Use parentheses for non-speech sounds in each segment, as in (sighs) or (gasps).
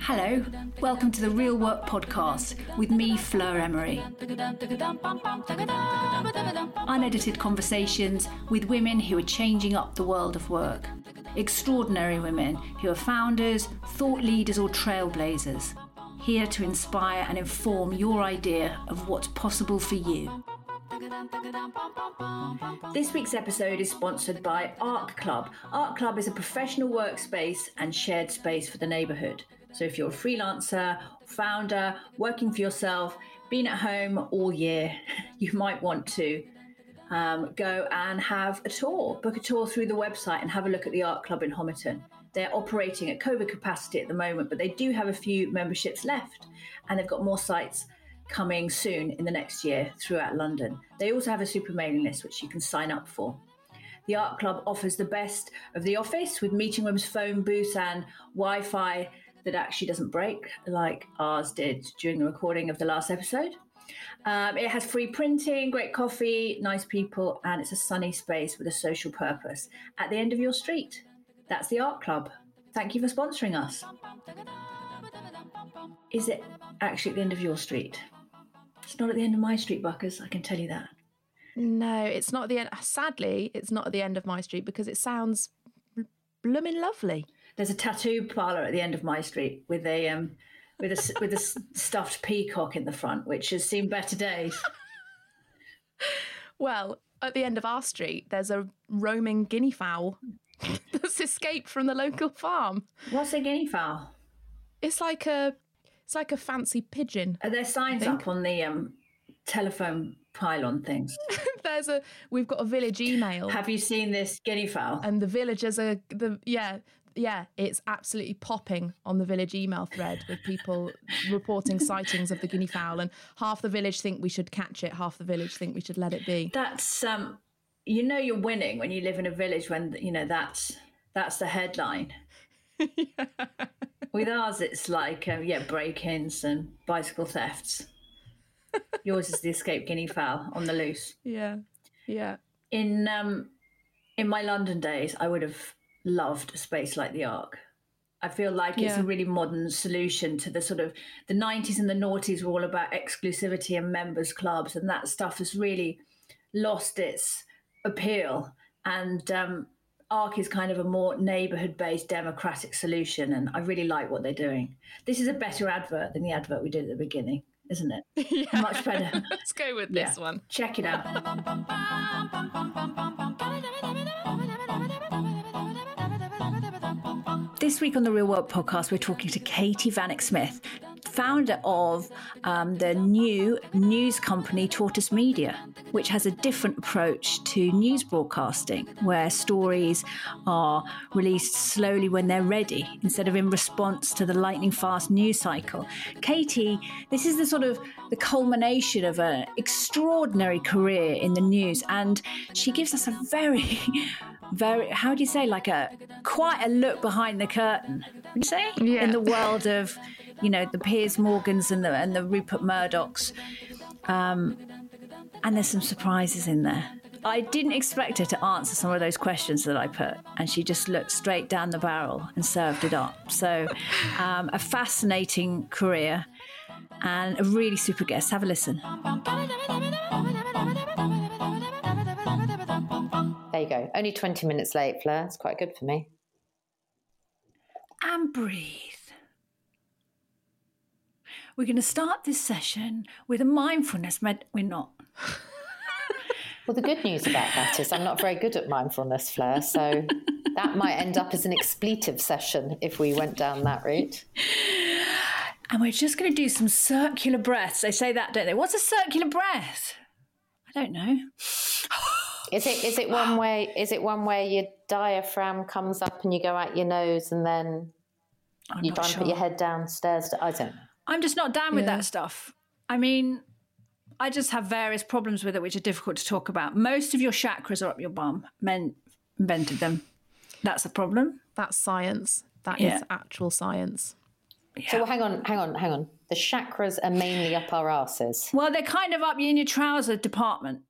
Hello, welcome to the Real Work Podcast with me, Fleur Emery. Unedited conversations with women who are changing up the world of work. Extraordinary women who are founders, thought leaders, or trailblazers. Here to inspire and inform your idea of what's possible for you. This week's episode is sponsored by Arc Club. Arc Club is a professional workspace and shared space for the neighbourhood. So if you're a freelancer, founder, working for yourself, been at home all year, (laughs) you might want to um, go and have a tour, book a tour through the website and have a look at the Arc Club in Homerton. They're operating at COVID capacity at the moment, but they do have a few memberships left and they've got more sites coming soon in the next year throughout London. They also have a super mailing list which you can sign up for. The Arc Club offers the best of the office with meeting rooms, phone booths, and Wi Fi that actually doesn't break like ours did during the recording of the last episode. Um, it has free printing, great coffee, nice people, and it's a sunny space with a social purpose at the end of your street. That's the Arc Club. Thank you for sponsoring us. Is it actually at the end of your street? It's not at the end of my street, Buckers, I can tell you that. No, it's not at the end. Sadly, it's not at the end of my street because it sounds blooming lovely. There's a tattoo parlor at the end of my street with a um, with a with a (laughs) stuffed peacock in the front, which has seen better days. (laughs) well, at the end of our street, there's a roaming guinea fowl (laughs) that's escaped from the local farm. What's a guinea fowl? It's like a it's like a fancy pigeon. Are there signs up on the um, telephone pylon things? (laughs) There's a we've got a village email. Have you seen this guinea fowl? And the villagers are the yeah yeah, it's absolutely popping on the village email thread with people reporting (laughs) sightings of the guinea fowl, and half the village think we should catch it, half the village think we should let it be. That's um, you know, you're winning when you live in a village when you know that's that's the headline. yeah. (laughs) With ours, it's like um, yeah, break-ins and bicycle thefts. (laughs) Yours is the escape guinea fowl on the loose. Yeah, yeah. In um, in my London days, I would have loved a space like the Arc. I feel like it's a really modern solution to the sort of the 90s and the noughties were all about exclusivity and members clubs, and that stuff has really lost its appeal. And um, ARC is kind of a more neighborhood based democratic solution. And I really like what they're doing. This is a better advert than the advert we did at the beginning, isn't it? (laughs) Yeah. Much better. (laughs) Let's go with this one. Check it out. This week on the Real Work podcast, we're talking to Katie Vanneck Smith, founder of um, the new news company Tortoise Media, which has a different approach to news broadcasting, where stories are released slowly when they're ready instead of in response to the lightning fast news cycle. Katie, this is the sort of the culmination of an extraordinary career in the news, and she gives us a very (laughs) very how do you say like a quite a look behind the curtain would you say yeah. in the world of you know the Piers Morgans and the and the Rupert Murdochs, um, and there's some surprises in there. I didn't expect her to answer some of those questions that I put, and she just looked straight down the barrel and served it up. So, um, a fascinating career and a really super guest. Have a listen. There you go. Only 20 minutes late, Fleur. It's quite good for me. And breathe. We're going to start this session with a mindfulness med. We're not. (laughs) Well, the good news about that is I'm not very good at mindfulness, Fleur. So that might end up as an expletive session if we went down that route. And we're just going to do some circular breaths. They say that, don't they? What's a circular breath? I don't know. (gasps) Is it is it one way? Is it one where your diaphragm comes up and you go out your nose and then I'm you try and put your head downstairs? To, I don't know. I'm just not down with yeah. that stuff. I mean, I just have various problems with it, which are difficult to talk about. Most of your chakras are up your bum. Men invented them. That's a problem. That's science. That yeah. is actual science. Yeah. So well, hang on, hang on, hang on. The chakras are mainly up our asses. Well, they're kind of up in your trouser department.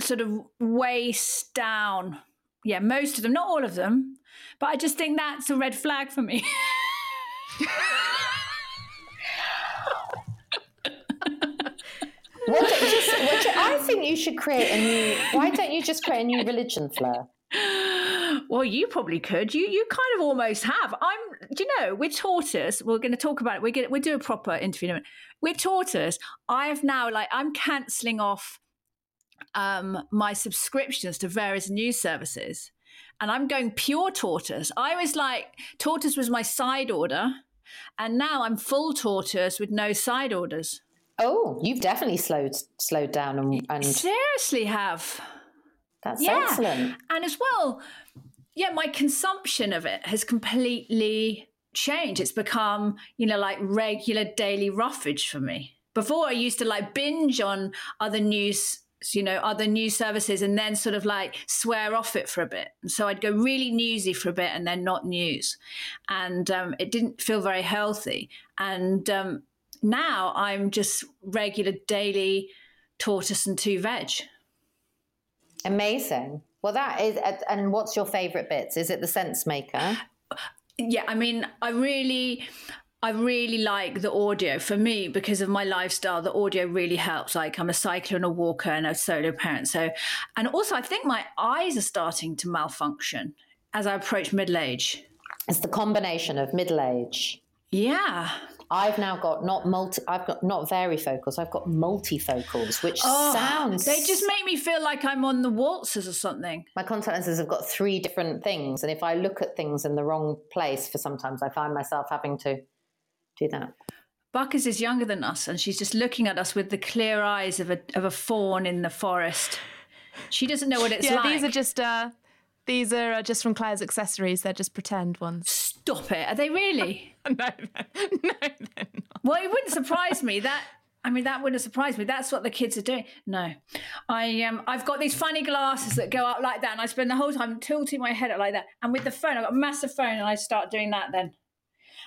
sort of waist down. Yeah, most of them, not all of them, but I just think that's a red flag for me. (laughs) What, just, what, I think you should create a new. Why don't you just create a new religion, Fleur? Well, you probably could. You you kind of almost have. I'm. Do you know? We're tortoise, we're going to talk about it. We're going we do a proper interview. In a. With tortoise, I have now like I'm cancelling off um, my subscriptions to various news services, and I'm going pure tortoise. I was like tortoise was my side order, and now I'm full tortoise with no side orders. Oh, you've definitely slowed slowed down and, and... seriously have. That's yeah. excellent. And as well, yeah, my consumption of it has completely changed. It's become, you know, like regular daily roughage for me. Before I used to like binge on other news you know other news services and then sort of like swear off it for a bit so i'd go really newsy for a bit and then not news and um, it didn't feel very healthy and um, now I'm just regular daily tortoise and two veg. Amazing. Well, that is, and what's your favorite bits? Is it the sense maker? Yeah, I mean, I really, I really like the audio for me because of my lifestyle. The audio really helps. Like I'm a cycler and a walker and a solo parent. So, and also I think my eyes are starting to malfunction as I approach middle age. It's the combination of middle age. Yeah. I've now got not multi. I've got not varifocals. I've got multifocals, which oh, sounds. They just make me feel like I'm on the waltzes or something. My contact lenses have got three different things, and if I look at things in the wrong place, for sometimes I find myself having to do that. Buckers is younger than us, and she's just looking at us with the clear eyes of a of a fawn in the forest. She doesn't know what it's yeah, like. these are just uh, these are uh, just from Claire's accessories. They're just pretend ones. Stop it! Are they really? (laughs) no, no, (laughs) no, they're not. Well, it wouldn't surprise me that. I mean, that wouldn't surprise me. That's what the kids are doing. No, I um, I've got these funny glasses that go up like that, and I spend the whole time tilting my head up like that. And with the phone, I've got a massive phone, and I start doing that then.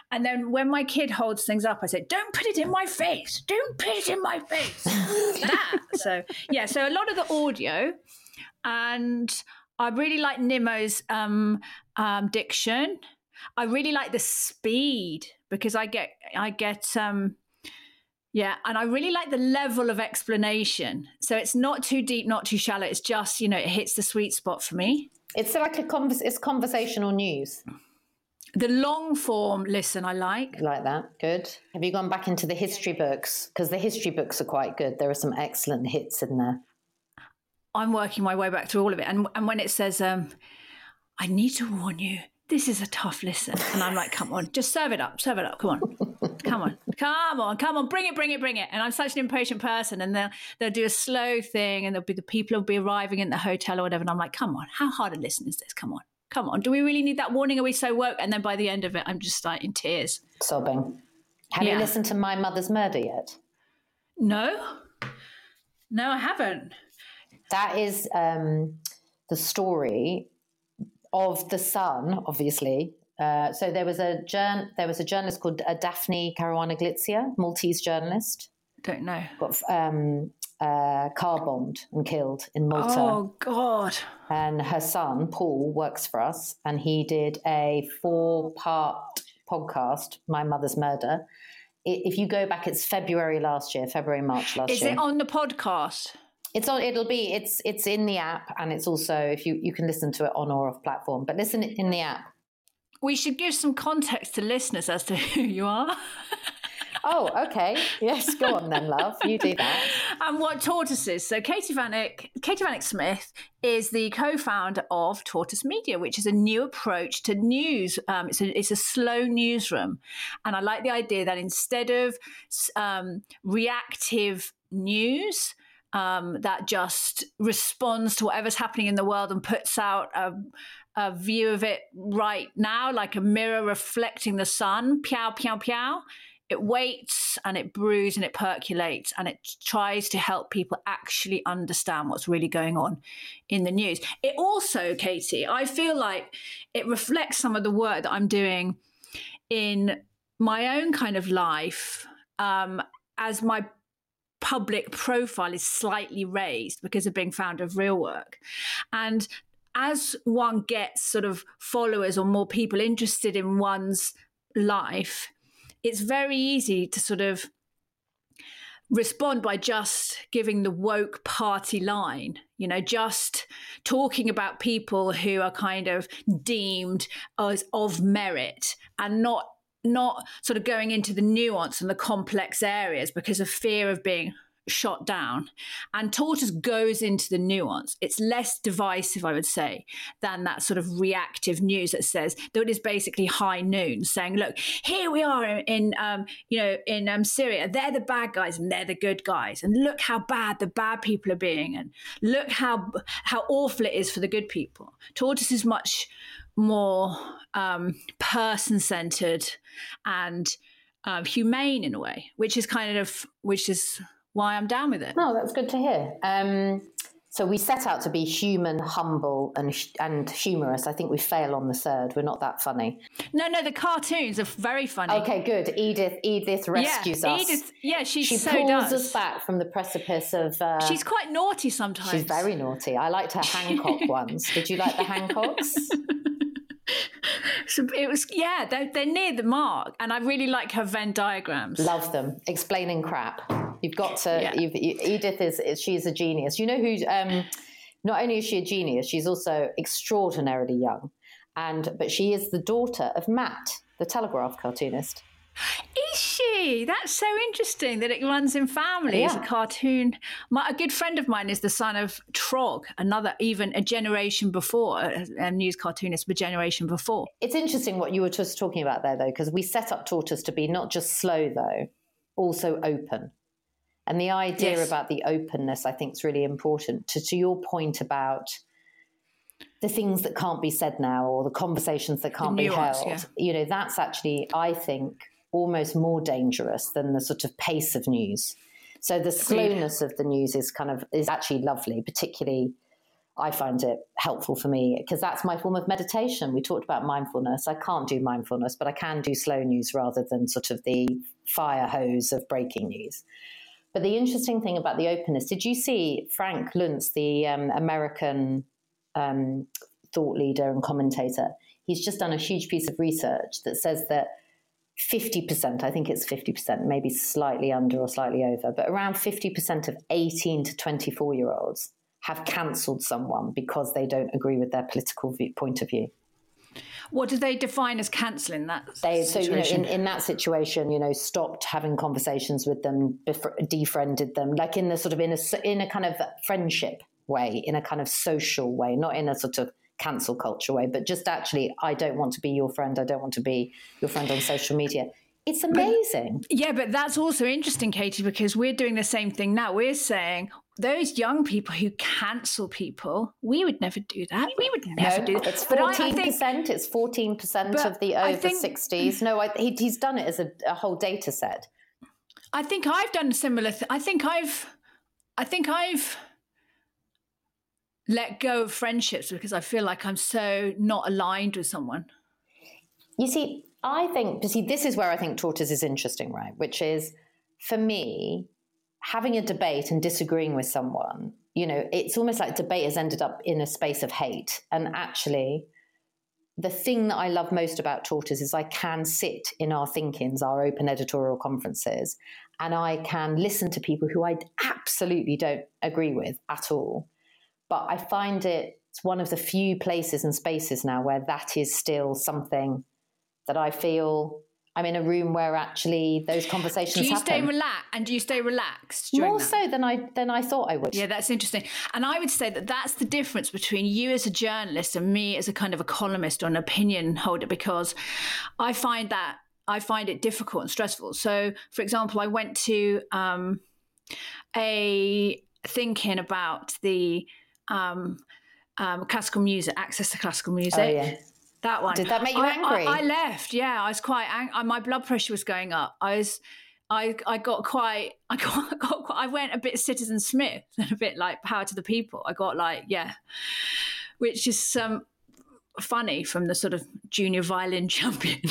And then when my kid holds things up, I say, "Don't put it in my face. Don't put it in my face." (laughs) that. So yeah. So a lot of the audio, and I really like Nimmo's um, um, diction. I really like the speed because I get I get um, yeah, and I really like the level of explanation. So it's not too deep, not too shallow. It's just you know it hits the sweet spot for me. It's like a convers- it's conversational news. The long form listen, I like. Like that. Good. Have you gone back into the history books? Because the history books are quite good. There are some excellent hits in there. I'm working my way back through all of it. And, and when it says, um, I need to warn you, this is a tough listen. And I'm like, come on, just serve it up, serve it up. Come on, come on, come on, come on, bring it, bring it, bring it. And I'm such an impatient person. And they'll, they'll do a slow thing and there'll be the people will be arriving in the hotel or whatever. And I'm like, come on, how hard a listen is this? Come on, come on. Do we really need that warning? Are we so woke? And then by the end of it, I'm just like in tears. Sobbing. Have yeah. you listened to My Mother's Murder yet? No. No, I haven't that is um, the story of the son, obviously. Uh, so there was a journ- there was a journalist called uh, Daphne Caruana Galizia, Maltese journalist. Don't know. Got um, uh, car bombed and killed in Malta. Oh God! And her son Paul works for us, and he did a four part podcast, My Mother's Murder. If you go back, it's February last year, February March last Is year. Is it on the podcast? It's on. It'll be. It's it's in the app, and it's also if you you can listen to it on or off platform. But listen in the app. We should give some context to listeners as to (laughs) who you are. oh, okay. Yes, go on then, love. You do that. (laughs) And what Tortoise is. So Katie Vanneck, Katie Vanneck Smith is the co-founder of Tortoise Media, which is a new approach to news. Um, it's, a, it's a slow newsroom, and I like the idea that instead of um, reactive news um, that just responds to whatever's happening in the world and puts out a, a view of it right now, like a mirror reflecting the sun. Piao, piao, piao. It waits and it brews and it percolates and it tries to help people actually understand what's really going on in the news. It also, Katie, I feel like it reflects some of the work that I'm doing in my own kind of life um, as my public profile is slightly raised because of being founder of Real Work. And as one gets sort of followers or more people interested in one's life, it's very easy to sort of respond by just giving the woke party line, you know, just talking about people who are kind of deemed as of merit and not not sort of going into the nuance and the complex areas because of fear of being shot down. And Tortoise goes into the nuance. It's less divisive, I would say, than that sort of reactive news that says that it is basically high noon saying, look, here we are in, um, you know, in um, Syria. They're the bad guys and they're the good guys. And look how bad the bad people are being. And look how, how awful it is for the good people. Tortoise is much more um, person centered and um, humane in a way, which is kind of, which is why I'm down with it. No, that's good to hear. Um, so we set out to be human, humble, and and humorous. I think we fail on the third. We're not that funny. No, no, the cartoons are very funny. Okay, good. Edith, Edith rescues yeah, us. Edith, yeah, she she so pulls does. us back from the precipice of. Uh, She's quite naughty sometimes. she's very naughty. I liked her Hancock (laughs) ones. Did you like the Hancocks? (laughs) (laughs) So it was, yeah, they're, they're near the mark, and I really like her Venn diagrams. Love them. Explaining crap. You've got to. Yeah. You've, you, Edith is, is she's a genius. You know who? Um, not only is she a genius, she's also extraordinarily young, and but she is the daughter of Matt, the Telegraph cartoonist. Is she? That's so interesting that it runs in families. Yeah. A cartoon. My, a good friend of mine is the son of Trog, another even a generation before, a, a news cartoonist, but generation before. It's interesting what you were just talking about there, though, because we set up Tortoise to be not just slow, though, also open. And the idea Yes. about the openness, I think, is really important. To, to your point about the things that can't be said now or the conversations that can't be nuance, held, yeah. you know, that's actually, I think, almost more dangerous than the sort of pace of news. So the slowness of the news is kind of is actually lovely, particularly I find it helpful for me because that's my form of meditation. We talked about mindfulness. I can't do mindfulness, but I can do slow news rather than sort of the fire hose of breaking news. But the interesting thing about the openness, did you see Frank Luntz, the um, American um, thought leader and commentator? He's just done a huge piece of research that says that 50%, I think it's 50%, maybe slightly under or slightly over, but around 50% of 18 to 24 year olds have cancelled someone because they don't agree with their political view, point of view. What do they define as cancelling that? They, so, you know, in, in that situation, you know, stopped having conversations with them, defriended them, like in the sort of in a in a kind of friendship way, in a kind of social way, not in a sort of cancel culture way, but just actually, I don't want to be your friend. I don't want to be your friend on social media. It's amazing. Yeah, but that's also interesting, Katie, because we're doing the same thing now. We're saying those young people who cancel people, we would never do that. We would never do that. It's But fourteen percent. It's fourteen percent of the over sixties. No, I, he, he's done it as a, a whole data set. I think I've done a similar thing. I think I've, I think I've let go of friendships because I feel like I'm so not aligned with someone. You see, I think, but see, this is where I think tortoise is interesting, right? Which is, for me, having a debate and disagreeing with someone, you know, it's almost like debate has ended up in a space of hate. And actually, the thing that I love most about Tortoise is I can sit in our ThinkIns, our open editorial conferences, and I can listen to people who I absolutely don't agree with at all. But I find it it's one of the few places and spaces now where that is still something that I feel I'm in a room where actually those conversations Do you happen. stay relaxed? And do you stay relaxed More that? so than I than I thought I would. Yeah, that's interesting. And I would say that that's the difference between you as a journalist and me as a kind of a columnist or an opinion holder, because I find that I find it difficult and stressful. So, for example, I went to um, a ThinkIn about the um, um, classical music, access to classical music. Oh yeah. That one. Did that make you I, angry? I, I left. Yeah, I was quite. angry. My blood pressure was going up. I was. I I got quite. (laughs) I got, got. quite- I went a bit Citizen Smith (laughs) and a bit like Power to the People. I got like yeah, which is um funny from the sort of junior violin (laughs) champion.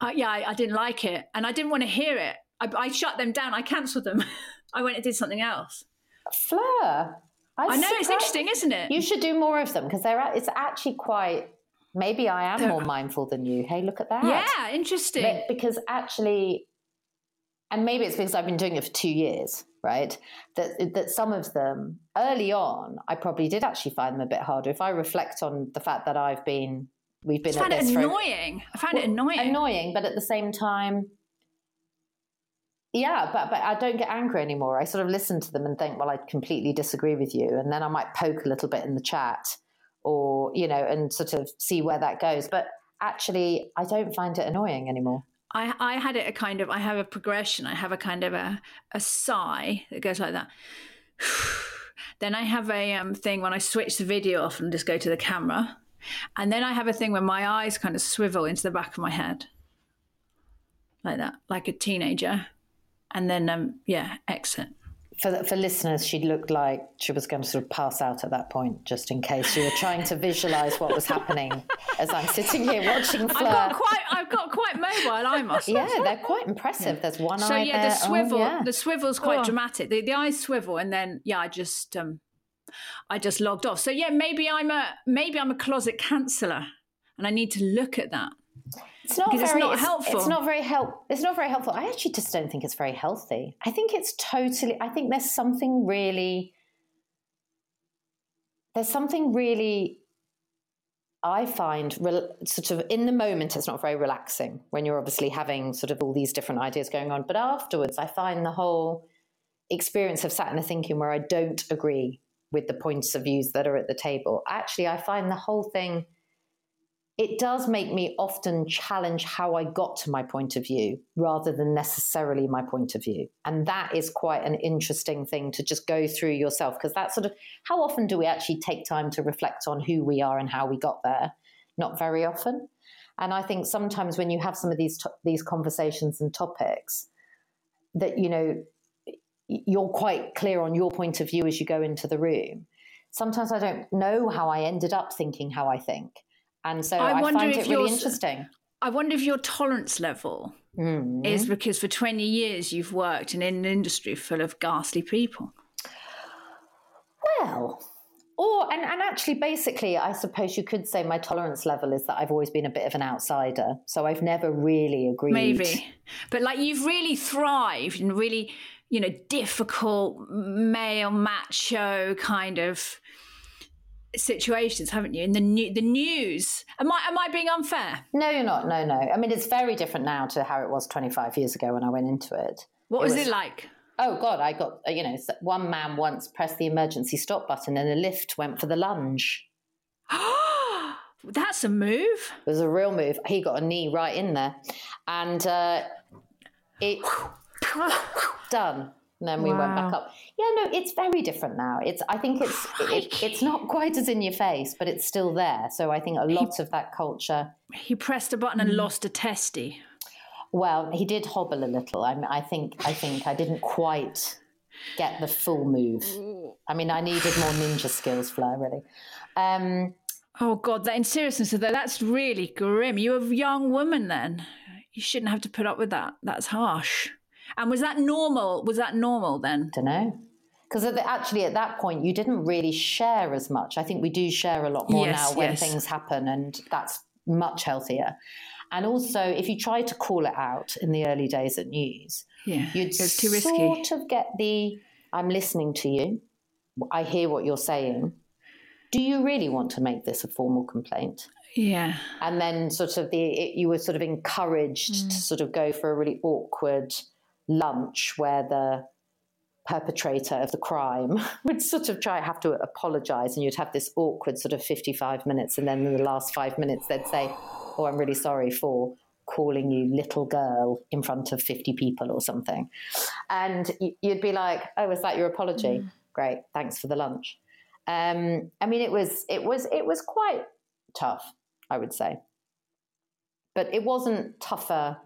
uh, yeah, I, I didn't like it, and I didn't want to hear it. I, I shut them down. I cancelled them. I went and did something else. Fleur. I know it's interesting, isn't it? You should do more of them because they're it's actually quite. Maybe I am more mindful than you. Hey, look at that. Yeah, interesting. But because actually, and maybe it's because I've been doing it for two years, right? That that some of them early on, I probably did actually find them a bit harder. If I reflect on the fact that I've been, we've been. I found it annoying. For, I found well, it annoying. Annoying, but at the same time, yeah, but but I don't get angry anymore. I sort of listen to them and think, well, I completely disagree with you, and then I might poke a little bit in the chat, or you know, and sort of see where that goes. But actually, I don't find it annoying anymore. I, I had it a kind of I have a progression. I have a kind of a a sigh that goes like that. (sighs) then I have a um, thing when I switch the video off and just go to the camera, and then I have a thing where my eyes kind of swivel into the back of my head, like that, like a teenager and then um, yeah, exit. For for listeners, she looked like she was going to sort of pass out at that point, just in case you were trying to visualise what was happening as I'm sitting here watching Fleur. I've got quite, I've got quite mobile. I must. Yeah, they're quite impressive. Yeah. There's one so, eye yeah, there. the swivel, oh, yeah. the swivel's quite oh. dramatic. The, the eyes swivel, and then yeah, I just um, I just logged off. So yeah, maybe I'm a maybe I'm a closet canceller, and I need to look at that. It's not very it's not helpful. It's not very help. It's not very helpful. I actually just don't think it's very healthy. I think it's totally. I think there's something really. There's something really. I find re- sort of in the moment it's not very relaxing when you're obviously having sort of all these different ideas going on. But afterwards, I find the whole experience of sat in a ThinkIn where I don't agree with the points of views that are at the table. Actually, I find the whole thing it does make me often challenge how I got to my point of view rather than necessarily my point of view. And that is quite an interesting thing to just go through yourself because that's sort of how often do we actually take time to reflect on who we are and how we got there? Not very often. And I think sometimes when you have some of these to- these conversations and topics that you know you're quite clear on your point of view as you go into the room. Sometimes I don't know how I ended up thinking how I think and so I, I find it really interesting. I wonder if your tolerance level mm. is because for 20 years you've worked in an industry full of ghastly people. Well, or and, and actually basically I suppose you could say my tolerance level is that I've always been a bit of an outsider. So I've never really agreed. Maybe. But like you've really thrived in really, you know, difficult male macho kind of situations, haven't you? In the new, the news. Am I am I being unfair? No, you're not. No, no. I mean, it's very different now to how it was 25 years ago when I went into it. What it was, was, it like? Oh God, I got you know one man once pressed the emergency stop button and the lift went for the lunge. (gasps) That's a move. It was a real move. He got a knee right in there, and uh, it (sighs) done. And then we wow. went back up. Yeah, no, it's very different now. It's I think it's it, it's not quite as in your face, but it's still there. So I think a lot he, of that culture. He pressed a button and mm. lost a testy. Well, he did hobble a little. I, mean, I think I think I didn't quite get the full move. I mean, I needed more ninja skills, Fleur, really. Um, oh God, that in seriousness, that's really grim. You're a young woman then. You shouldn't have to put up with that. That's harsh. And was that normal? Was that normal then? Don't know. Because actually, at that point, you didn't really share as much. I think we do share a lot more yes, now when yes. things happen, and that's much healthier. And also, if you try to call it out in the early days at news, yeah, you'd too risky. sort of get the I'm listening to you, I hear what you're saying. Do you really want to make this a formal complaint? Yeah. And then, sort of, the it, you were sort of encouraged mm. to sort of go for a really awkward lunch where the perpetrator of the crime (laughs) would sort of try have to apologize and you'd have this awkward sort of 55 minutes and then in the last five minutes they'd say oh i'm really sorry for calling you little girl in front of 50 people or something. And you'd be like oh is that your apology? Mm. great thanks for the lunch. Um, i mean it was it was it was quite tough i would say. But it wasn't tougher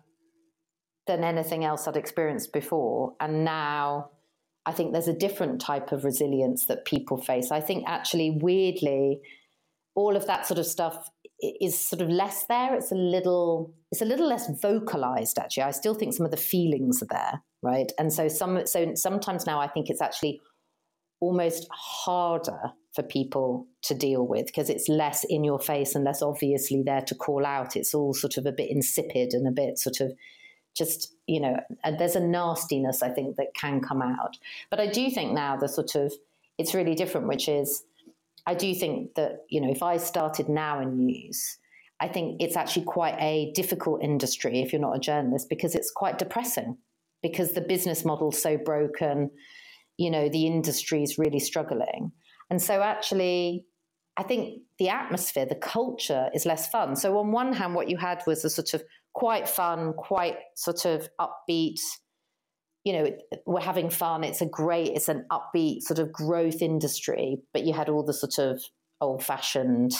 than anything else I'd experienced before. And now I think there's a different type of resilience that people face. I think actually, weirdly, all of that sort of stuff is sort of less there. It's a little, it's a little less vocalized. Actually, I still think some of the feelings are there, right? And so some so sometimes now I think it's actually almost harder for people to deal with because it's less in your face and less obviously there to call out. It's all sort of a bit insipid and a bit sort of just, you know, there's a nastiness I think that can come out. But I do think now the sort of, it's really different, which is, I do think that, you know, if I started now in news, I think it's actually quite a difficult industry if you're not a journalist because it's quite depressing because the business model's so broken you know the industry is really struggling and so actually i think the atmosphere the culture is less fun so on one hand what you had was a sort of quite fun quite sort of upbeat you know we're having fun it's a great it's an upbeat sort of growth industry but you had all the sort of old fashioned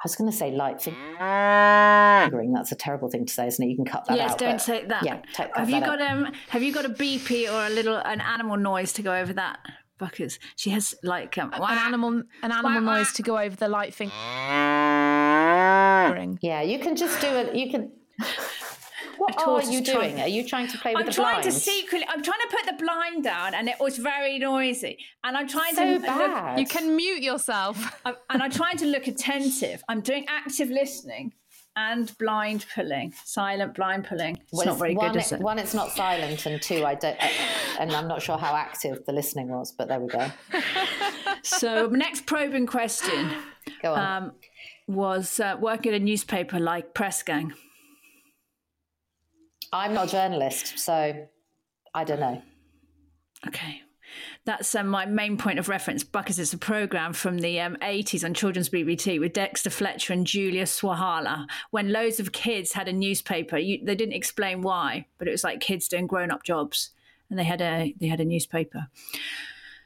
I was going to say light fingering. That's a terrible thing to say, isn't it? You can cut that yes, out. Yes, don't say that. Yeah, have you got um? Have you got a beepy or a little an animal noise to go over that? Because she has like um, an animal an animal noise to go over the light fingering. (laughs) Yeah, you can just do it. You can. (laughs) What are you doing? Trying, are you trying to play with I'm the trying to secretly. I'm trying to put the blind down, and it was very noisy. And I'm trying so to bad. Look, you can mute yourself. (laughs) and I'm trying to look attentive. I'm doing active listening and blind pulling, silent blind pulling. It's well, not very one, good, is it? One, it's not silent, and two, I don't. I, and I'm not sure how active the listening was, but there we go. so next probing question. Go on. Um, was uh, working at a newspaper like Press Gang. I'm not a journalist, so I don't know. Okay. That's um, my main point of reference. Buckers is a program from the um, 80s on children's BBC with Dexter Fletcher and Julia Sawalha. When loads of kids had a newspaper, you, they didn't explain why, but it was like kids doing grown-up jobs, and they had a they had a newspaper.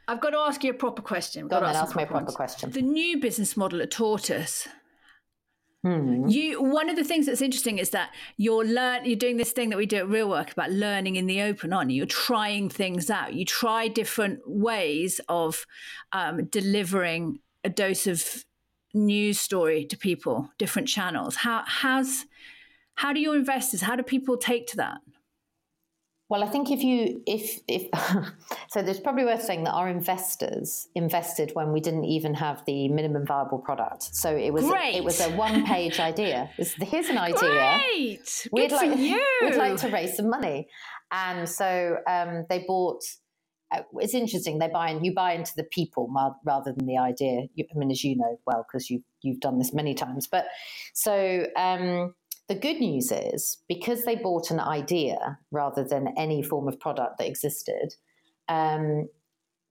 I've got to ask you a proper question. Go on, ask ask me a proper ones. question. The new business model at Tortoise Hmm. you one of the things that's interesting is that you're learn you're doing this thing that we do at Real Work about learning in the open, aren't you? You're trying things out. You try different ways of um, delivering a dose of news story to people, different channels. How how's how do your investors? How do people take to that? Well, I think if you if if (laughs) so, there's probably worth saying that our investors invested when we didn't even have the minimum viable product. So it was. A, it was a one page idea. It's, here's an idea. Great, We'd good like you. we'd like to raise some money, and so um, they bought. Uh, it's interesting. They buy and You buy into the people rather than the idea. You, I mean, as you know well, because you you've done this many times. But so. Um, the good news is because they bought an idea rather than any form of product that existed, um,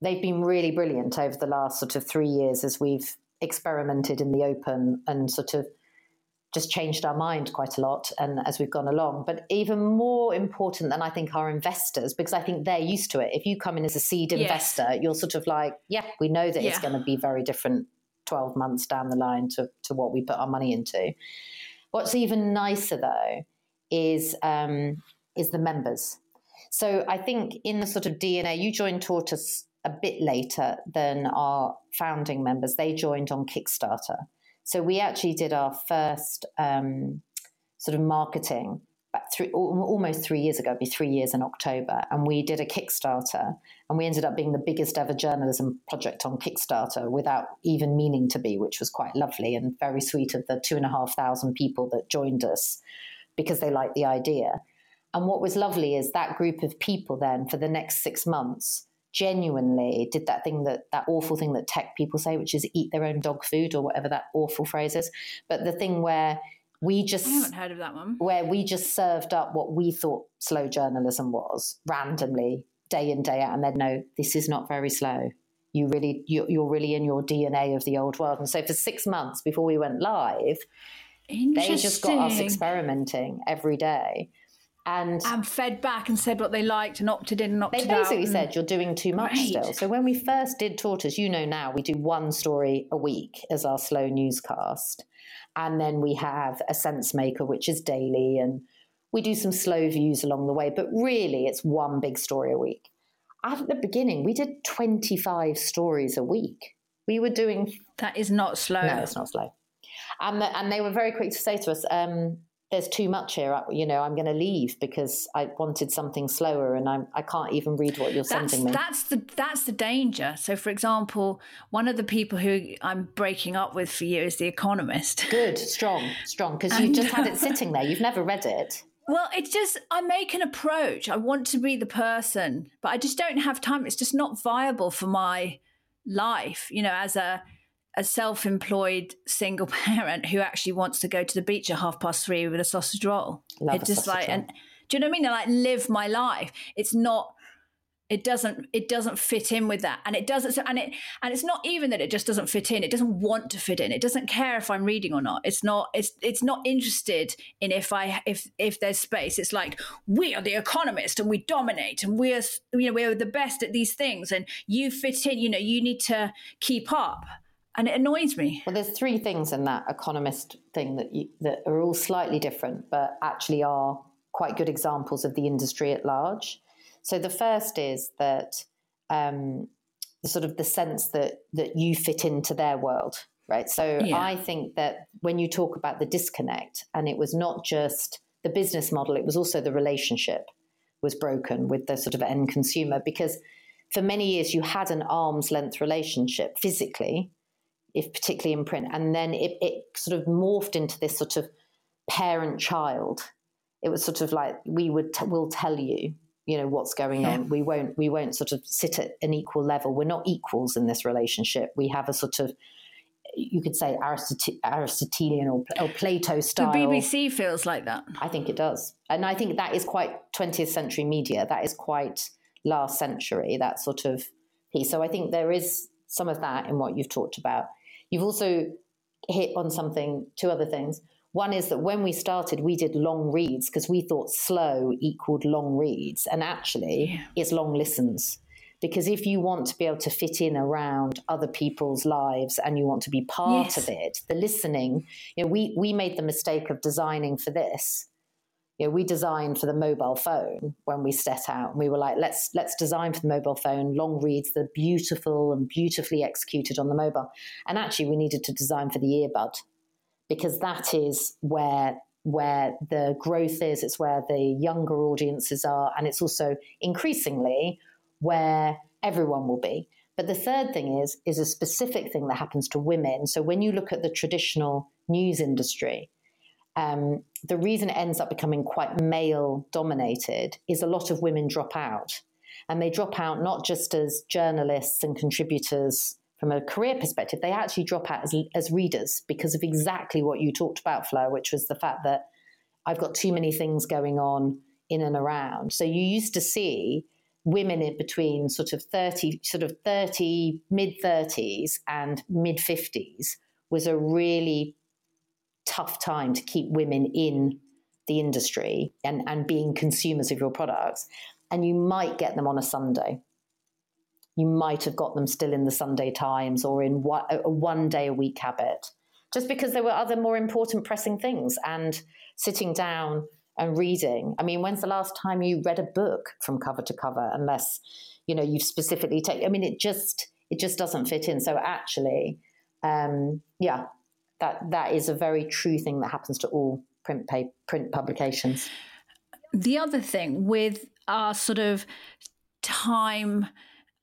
they've been really brilliant over the last sort of three years as we've experimented in the open and sort of just changed our mind quite a lot and as we've gone along. But even more important than I think our investors, because I think they're used to it. If you come in as a seed Yes. investor, you're sort of like, yeah, we know that it's going to be very different 12 months down the line to, to what we put our money into. What's even nicer though is um, is the members. So I think in the sort of DNA, you joined Tortoise a bit later than our founding members. They joined on Kickstarter. So we actually did our first um, sort of marketing back three, al- almost three years ago, it'd be three years in October, and we did a Kickstarter, and we ended up being the biggest ever journalism project on Kickstarter without even meaning to be, which was quite lovely and very sweet of the two and a half thousand people that joined us because they liked the idea. And what was lovely is that group of people then for the next six months genuinely did that thing that that awful thing that tech people say, which is eat their own dog food or whatever that awful phrase is. But the thing where we just I haven't heard of that one. where we just served up what we thought slow journalism was randomly day in day out and then no this is not very slow. You really you, you're really in your dna of the old world. And so for six months before we went live they just got us experimenting every day and and fed back and said what they liked and opted in and opted out. They basically and- said you're doing too much still. So when we first did Tortoise, you know now we do one story a week as our slow newscast. And then we have a sense maker, which is daily, and we do some slow views along the way. But really, it's one big story a week. At the beginning, we did 25 stories a week. We were doing that is not slow. no, it's not slow. And, the, and they were very quick to say to us, um, there's too much here. You know, I'm going to leave because I wanted something slower, and I'm I can't even read what you're that's, sending me. That's the that's the danger. So, for example, one of the people who I'm breaking up with for you is the Economist. (laughs) Good, strong, strong, because you've just had it (laughs) sitting there. You've never read it. Well, it's just I make an approach. I want to be the person, but I just don't have time. It's just not viable for my life. You know, as a a self-employed single (laughs) parent who actually wants to go to the beach at half past three with a sausage roll. Love it a just like roll. and do you know what I mean? I like live my life. It's not it doesn't it doesn't fit in with that and it doesn't and it and it's not even that it just doesn't fit in it doesn't want to fit in it doesn't care if i'm reading or not it's not it's it's not interested in if i if if there's space it's like we are the economist and we dominate and we're you know we're the best at these things and you fit in you know you need to keep up and it annoys me Well, there's three things in that economist thing that you, that are all slightly different, but actually are quite good examples of the industry at large. So the first is that um, the sort of the sense that that you fit into their world, right? So Yeah. I think that when you talk about the disconnect, and it was not just the business model, it was also the relationship was broken with the sort of end consumer because for many years you had an arm's length relationship physically if particularly in print. And then it, it sort of morphed into this sort of parent child. It was sort of like we would t- we'll tell you, you know, what's going on. We won't we won't sort of sit at an equal level. We're not equals in this relationship. We have a sort of you could say Aristot- Aristotelian or, or Plato style. the bbc feels like that I think it does. And I think that is quite 20th century media. That is quite last century, that sort of piece. So I think there is some of that in what you've talked about. You've also hit on something, two other things. One is that when we started, we did long reads because we thought slow equaled long reads. And actually, it's long listens. Because if you want to be able to fit in around other people's lives and you want to be part Yes. of it, the listening, you know, we, we made the mistake of designing for this you know, we designed for the mobile phone when we set out and we were like let's let's design for the mobile phone long reads the beautiful and beautifully executed on the mobile. And actually we needed to design for the earbud because that is where where the growth is it's where the younger audiences are and it's also increasingly where everyone will be. But the third thing is is a specific thing that happens to women. So when you look at the traditional news industry um, the reason it ends up becoming quite male dominated is a lot of women drop out. And they drop out not just as journalists and contributors from a career perspective, they actually drop out as, as readers because of exactly what you talked about, Flo, which was the fact that I've got too many things going on in and around. So you used to see women in between sort of 30, sort of 30, mid 30s and mid 50s was a really tough time to keep women in the industry and, and being consumers of your products. And you might get them on a Sunday. You might have got them still in the Sunday Times or in one, a one day a week habit, just because there were other more important pressing things. And sitting down and reading. I mean, when's the last time you read a book from cover to cover? Unless you know you've specifically taken. I mean, it just it just doesn't fit in. So actually, um, yeah, that that is a very true thing that happens to all print pay, print publications. the other thing with our sort of time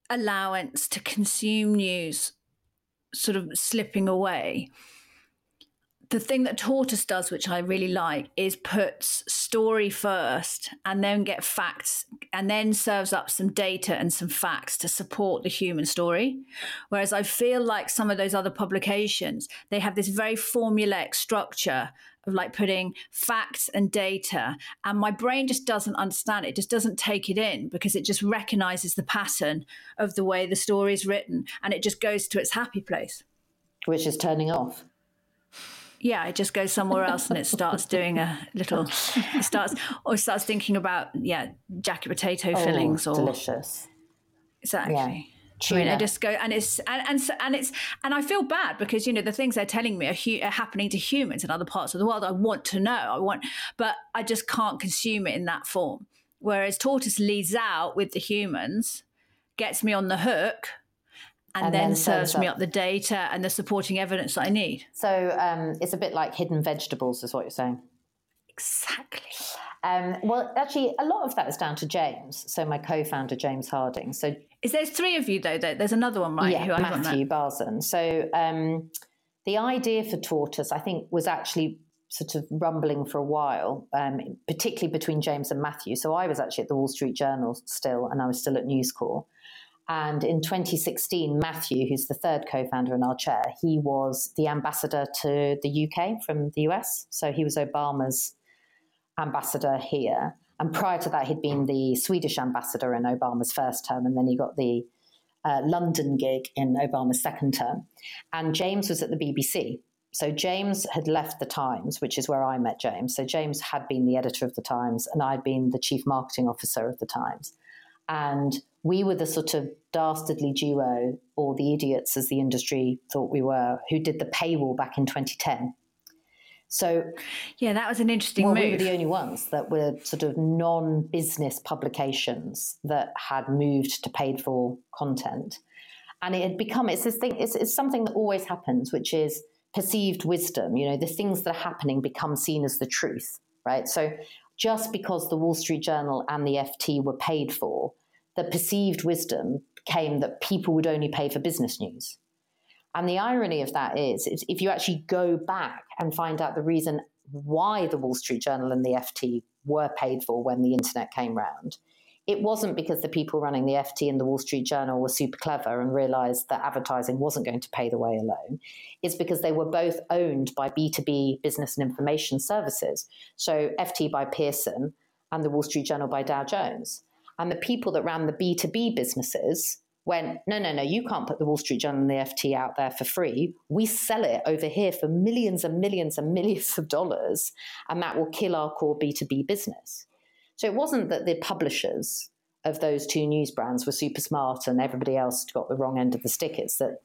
allowance to consume news sort of slipping away the thing that tortoise does which i really like is puts story first and then get facts and then serves up some data and some facts to support the human story whereas i feel like some of those other publications they have this very formulaic structure of like putting facts and data and my brain just doesn't understand it. just doesn't take it in because it just recognizes the pattern of the way the story is written and it just goes to its happy place which is turning off. Yeah it just goes somewhere else and it starts doing a little it starts or starts thinking about yeah jacket potato oh, fillings oh, or delicious. exactly Yeah. I mean, I Tuna. just go and it's and and, so, and it's and I feel bad because you know the things they're telling me are, hu- are happening to humans in other parts of the world. I want to know, I want, but I just can't consume it in that form. Whereas Tortoise leads out with the humans, gets me on the hook, and, And then, then serves me up- the data and the supporting evidence that I need. So um, it's a bit like hidden vegetables, is what you're saying. Exactly. Um, well, actually, a lot of that is down to James. So my co-founder, James Harding. So is there three of you though? There's another one, right? Yeah, Matthew Barzun. So um, the idea for Tortoise, I think, was actually sort of rumbling for a while, um, particularly between James and Matthew. So I was actually at the Wall Street Journal still, and I was still at News Corp. And in 2016, Matthew, who's the third co founder in our chair, he was the ambassador to the UK from the US. So he was Obama's ambassador here. And prior to that, he'd been the Swedish ambassador in Obama's first term, and then he got the uh, London gig in Obama's second term. And James was at the BBC. So James had left the Times, which is where I met James. So James had been the editor of the Times, and I'd been the chief marketing officer of the Times. And we were the sort of dastardly duo, or the idiots, as the industry thought we were, who did the paywall back in 2010. So, yeah, that was an interesting well, move. We were the only ones that were sort of non business publications that had moved to paid for content. And it had become, it's this thing, it's, it's something that always happens, which is perceived wisdom. You know, the things that are happening become seen as the truth, right? So, just because the Wall Street Journal and the FT were paid for, the perceived wisdom came that people would only pay for business news. And the irony of that is, is if you actually go back and find out the reason why the Wall Street Journal and the FT were paid for when the internet came round, it wasn't because the people running the FT and the Wall Street Journal were super clever and realized that advertising wasn't going to pay the way alone. It's because they were both owned by B2B business and information services. So FT by Pearson and the Wall Street Journal by Dow Jones. And the people that ran the B2B businesses went, no, no, no, you can't put the Wall Street Journal and the FT out there for free. We sell it over here for millions and millions and millions of dollars, and that will kill our core B2B business. So it wasn't that the publishers of those two news brands were super smart and everybody else got the wrong end of the stick. It's that.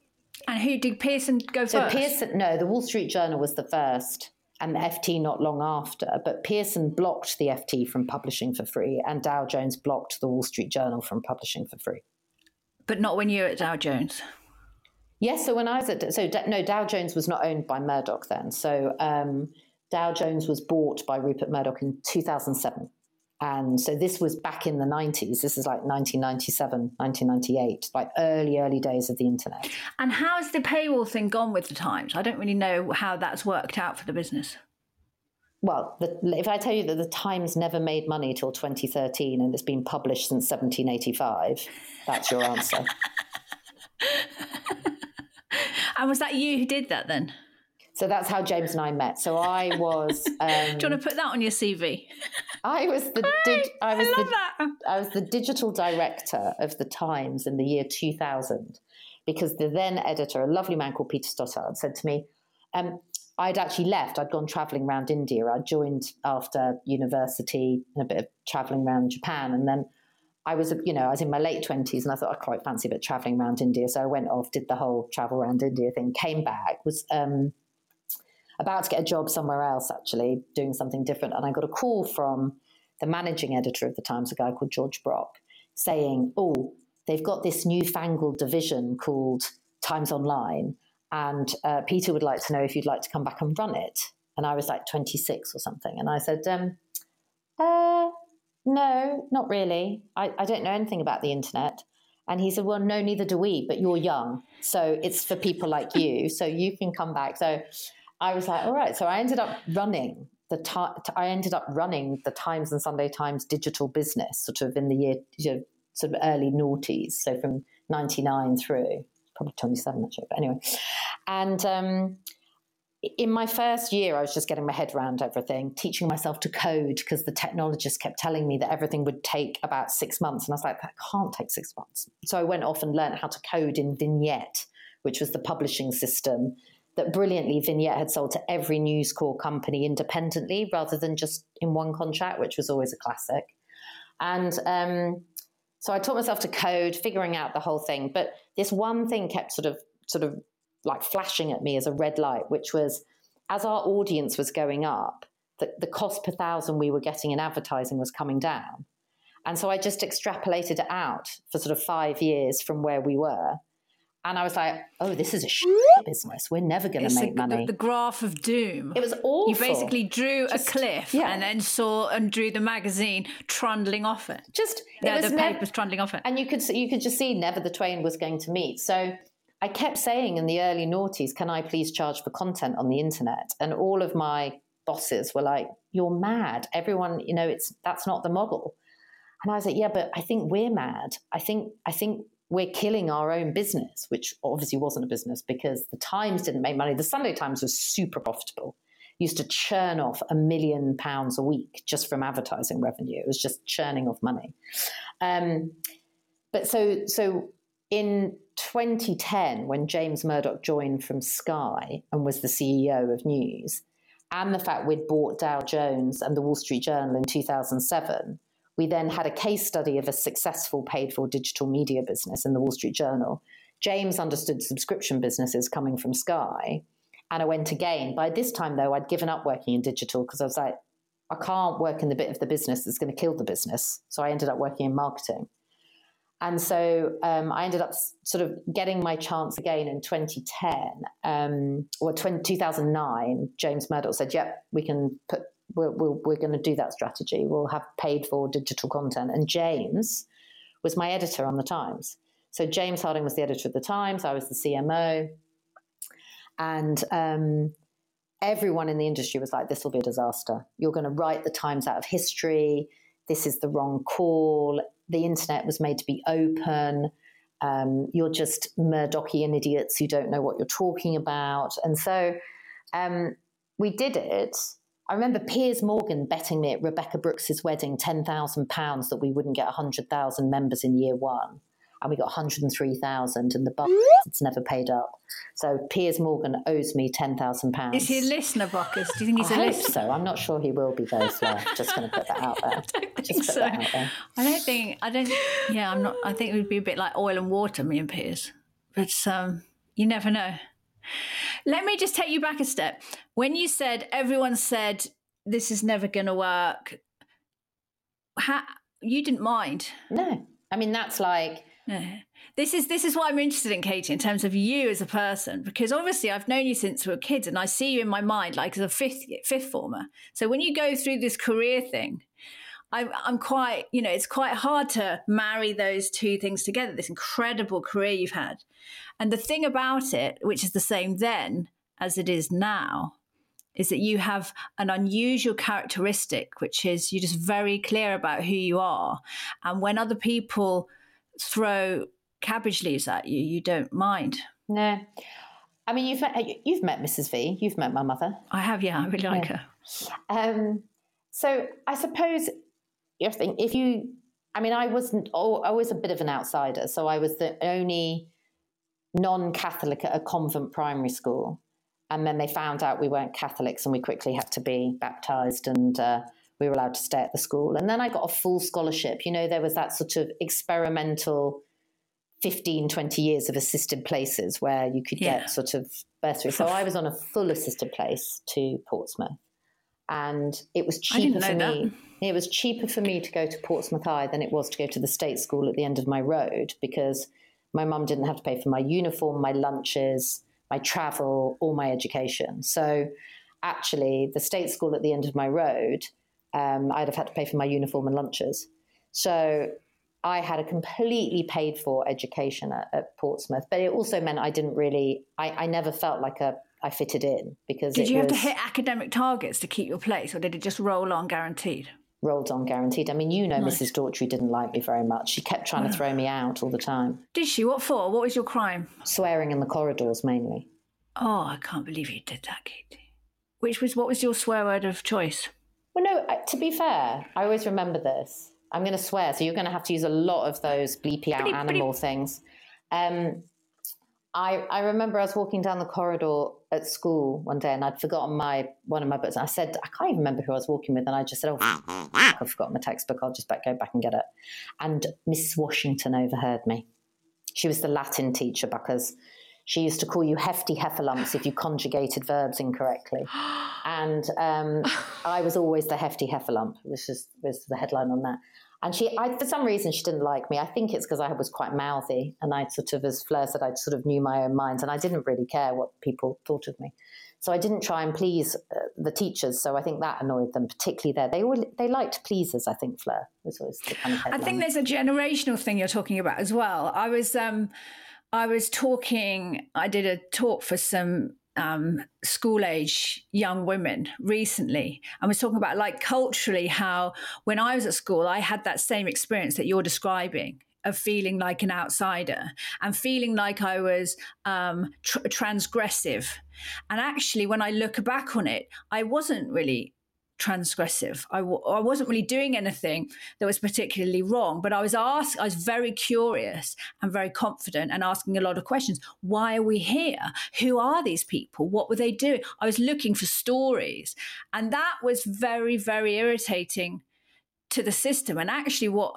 And who did Pearson go so first? So Pearson, no, the Wall Street Journal was the first and the FT not long after. But Pearson blocked the FT from publishing for free, and Dow Jones blocked the Wall Street Journal from publishing for free. But not when you were at Dow Jones. Yes, so when I was at so no Dow Jones was not owned by Murdoch then. So um, Dow Jones was bought by Rupert Murdoch in 2007. And so this was back in the 90s. This is like 1997, 1998, like early, early days of the internet. And how has the paywall thing gone with the Times? I don't really know how that's worked out for the business. Well, the, if I tell you that the Times never made money till 2013 and it's been published since 1785, that's your answer. (laughs) and was that you who did that then? So that's how James and I met. So I was. Um, (laughs) Do you want to put that on your CV? I was the I was I love the that. I was the digital director of the Times in the year 2000 because the then editor, a lovely man called Peter Stothard, said to me, um, I'd actually left. I'd gone traveling around India. I joined after university and a bit of traveling around Japan, and then I was, you know, I was in my late twenties, and I thought I quite fancy a bit traveling around India. So I went off, did the whole travel around India thing, came back, was um, about to get a job somewhere else, actually doing something different, and I got a call from the managing editor of the Times, a guy called George Brock, saying, "Oh, they've got this newfangled division called Times Online." And uh, Peter would like to know if you'd like to come back and run it. And I was like 26 or something. And I said, um, uh, no, not really. I, I don't know anything about the internet. And he said, well, no, neither do we, but you're young. So it's for people like you. So you can come back. So I was like, all right. So I ended up running the time. I ended up running the Times and Sunday Times digital business sort of in the year, you know, sort of early noughties. So from 99 through probably 27 actually, but anyway. And um, in my first year, I was just getting my head around everything, teaching myself to code because the technologist kept telling me that everything would take about six months. And I was like, that can't take six months. So I went off and learned how to code in Vignette, which was the publishing system that brilliantly Vignette had sold to every News Corp company independently rather than just in one contract, which was always a classic. And um, so I taught myself to code, figuring out the whole thing. But this one thing kept sort of, sort of like flashing at me as a red light, which was as our audience was going up, the, the cost per thousand we were getting in advertising was coming down. And so I just extrapolated it out for sort of five years from where we were. And I was like, oh, this is a shit business. We're never going to make the, money. The, the, graph of doom. It was awful. You basically drew Just, a cliff yeah. and then saw and drew the magazine trundling off it. Just it was the never, papers trundling off it. And you could you could just see never the twain was going to meet. So I kept saying in the early noughties, can I please charge for content on the internet? And all of my bosses were like, you're mad. Everyone, you know, it's that's not the model. And I was like, yeah, but I think we're mad. I think I think we're killing our own business, which obviously wasn't a business because the Times didn't make money. The Sunday Times was super profitable. Used to churn off a million pounds a week just from advertising revenue. It was just churning off money. Um, but so so in 2010, when James Murdoch joined from Sky and was the CEO of News, and the fact we'd bought Dow Jones and the Wall Street Journal in 2007, we then had a case study of a successful paid for digital media business in the Wall Street Journal. James understood subscription businesses coming from Sky. And I went again. By this time, though, I'd given up working in digital because I was like, I can't work in the bit of the business that's going to kill the business. So I ended up working in marketing. And so um, I ended up sort of getting my chance again in 2010 um, or 20, 2009. James Murdoch said, Yep, we can put we're, we're, we're going to do that strategy. We'll have paid for digital content. And James was my editor on the Times. So James Harding was the editor of the Times. I was the CMO. And um, everyone in the industry was like, this will be a disaster. You're going to write the Times out of history. This is the wrong call. The internet was made to be open. Um, you're just Murdochian idiots who don't know what you're talking about. And so um, we did it I remember Piers Morgan betting me at Rebekah Brooks's wedding £10,000 that we wouldn't get 100,000 members in year one. And we got 103,000 and the it's never paid up. So Piers Morgan owes me £10,000. Is he a listener, Bacchus? Do you think he's (laughs) I a hope listener? so. I'm not sure he will be though, so just going to put that out there. (laughs) I don't think so. I don't think, I don't, yeah, I'm not, I think it would be a bit like oil and water, me and Piers. But um, you never know. Let me just take you back a step. When you said everyone said this is never going to work, how, you didn't mind. No. I mean, that's like. This is this is what I'm interested in, Katie, in terms of you as a person, because obviously I've known you since we were kids, and I see you in my mind like as a fifth fifth former. So when you go through this career thing, I'm, I'm quite, you know, it's quite hard to marry those two things together. This incredible career you've had, and the thing about it, which is the same then as it is now, is that you have an unusual characteristic, which is you're just very clear about who you are. And when other people throw cabbage leaves at you, you don't mind. no. I mean, you've met, you've met Mrs. V, you've met my mother. I have, yeah, I really like Yeah. her. Um, so I suppose you think if you, I mean, I wasn't. Oh, I was a bit of an outsider, so I was the only non-Catholic at a convent primary school, and then they found out we weren't Catholics, and we quickly had to be baptized, and uh, we were allowed to stay at the school. And then I got a full scholarship. You know, there was that sort of experimental. 15, 20 years of assisted places where you could Yeah. get sort of bursary. So I was on a full assisted place to Portsmouth and it was cheaper for know me. It was cheaper for me to go to Portsmouth High than it was to go to the state school at the end of my road because my mum didn't have to pay for my uniform, my lunches, my travel, all my education. So actually, the state school at the end of my road, um, I'd have had to pay for my uniform and lunches. So I had a completely paid for education at, at Portsmouth, but it also meant I didn't really, I, I never felt like a, I fitted in because Did it you have to hit academic targets to keep your place, or did it just roll on guaranteed? rolled on guaranteed. I mean, you know, Nice. Mrs. Daughtry didn't like me very much. She kept trying to throw me out all the time, Did she? What for? What was your crime? swearing in the corridors mainly. Oh, I can't believe you did that, Katie. Which was what was your swear word of choice? Well, no, to be fair, I always remember this. I'm going to swear, so you're going to have to use a lot of those bleepy out Bleep, bleep. animal things. Um, I, I remember I was walking down the corridor at school one day and I'd forgotten my one of my books. And I said, I can't even remember who I was walking with. And I just said, Oh, f- (laughs) I've forgotten my textbook. I'll just back, go back and get it. And Mrs. Washington overheard me. She was the Latin teacher because she used to call you hefty heffalumps if you conjugated verbs incorrectly. (gasps) And um, I was always the hefty heffalump, which is, was the headline on that. And she, I, for some reason, she didn't like me. I think it's because I was quite mouthy, and I sort of, as Fleur said, I sort of knew my own mind, and I didn't really care what people thought of me. So I didn't try and please uh, the teachers. So I think that annoyed them, particularly there. They all they liked pleasers. I think Fleur was always the kind of. I think there's a generational thing you're talking about as well. I was um, I was talking. I did a talk for some um, school age young women recently and was talking about like culturally how when I was at school I had that same experience that you're describing of feeling like an outsider and feeling like I was um, tr- transgressive. And actually, when I look back on it, I wasn't really transgressive. I w- I wasn't really doing anything that was particularly wrong, but I was asked, I was very curious and very confident and asking a lot of questions. Why are we here? Who are these people? What were they doing? I was looking for stories. And that was very, very irritating to the system. And actually, what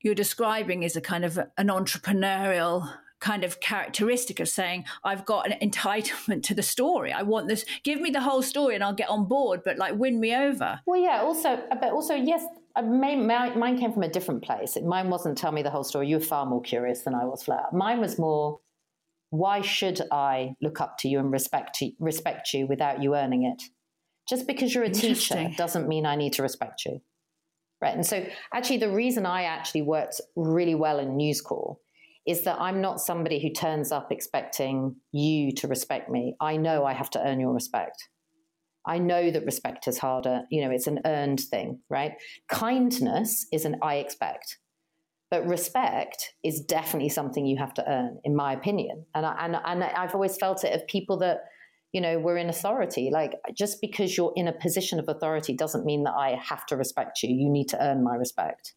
you're describing is a kind of an entrepreneurial kind of characteristic of saying i've got an entitlement to the story. I want this give me the whole story and i'll get on board but like win me over. Well yeah also but also yes uh, mine, mine came from a different place. Mine wasn't tell me the whole story. You were far more curious than i was fleur mine was more why should i look up to you and respect you, respect you without you earning it? Just because you're a teacher doesn't mean i need to respect you. Right and so actually the reason i actually worked really well in news corps is that I'm not somebody who turns up expecting you to respect me. I know I have to earn your respect. I know that respect is harder. You know, it's an earned thing, right? Kindness is an I expect. But respect is definitely something you have to earn, in my opinion. And, I, and, and I've always felt it of people that, you know, were in authority. Like, just because you're in a position of authority doesn't mean that I have to respect you. You need to earn my respect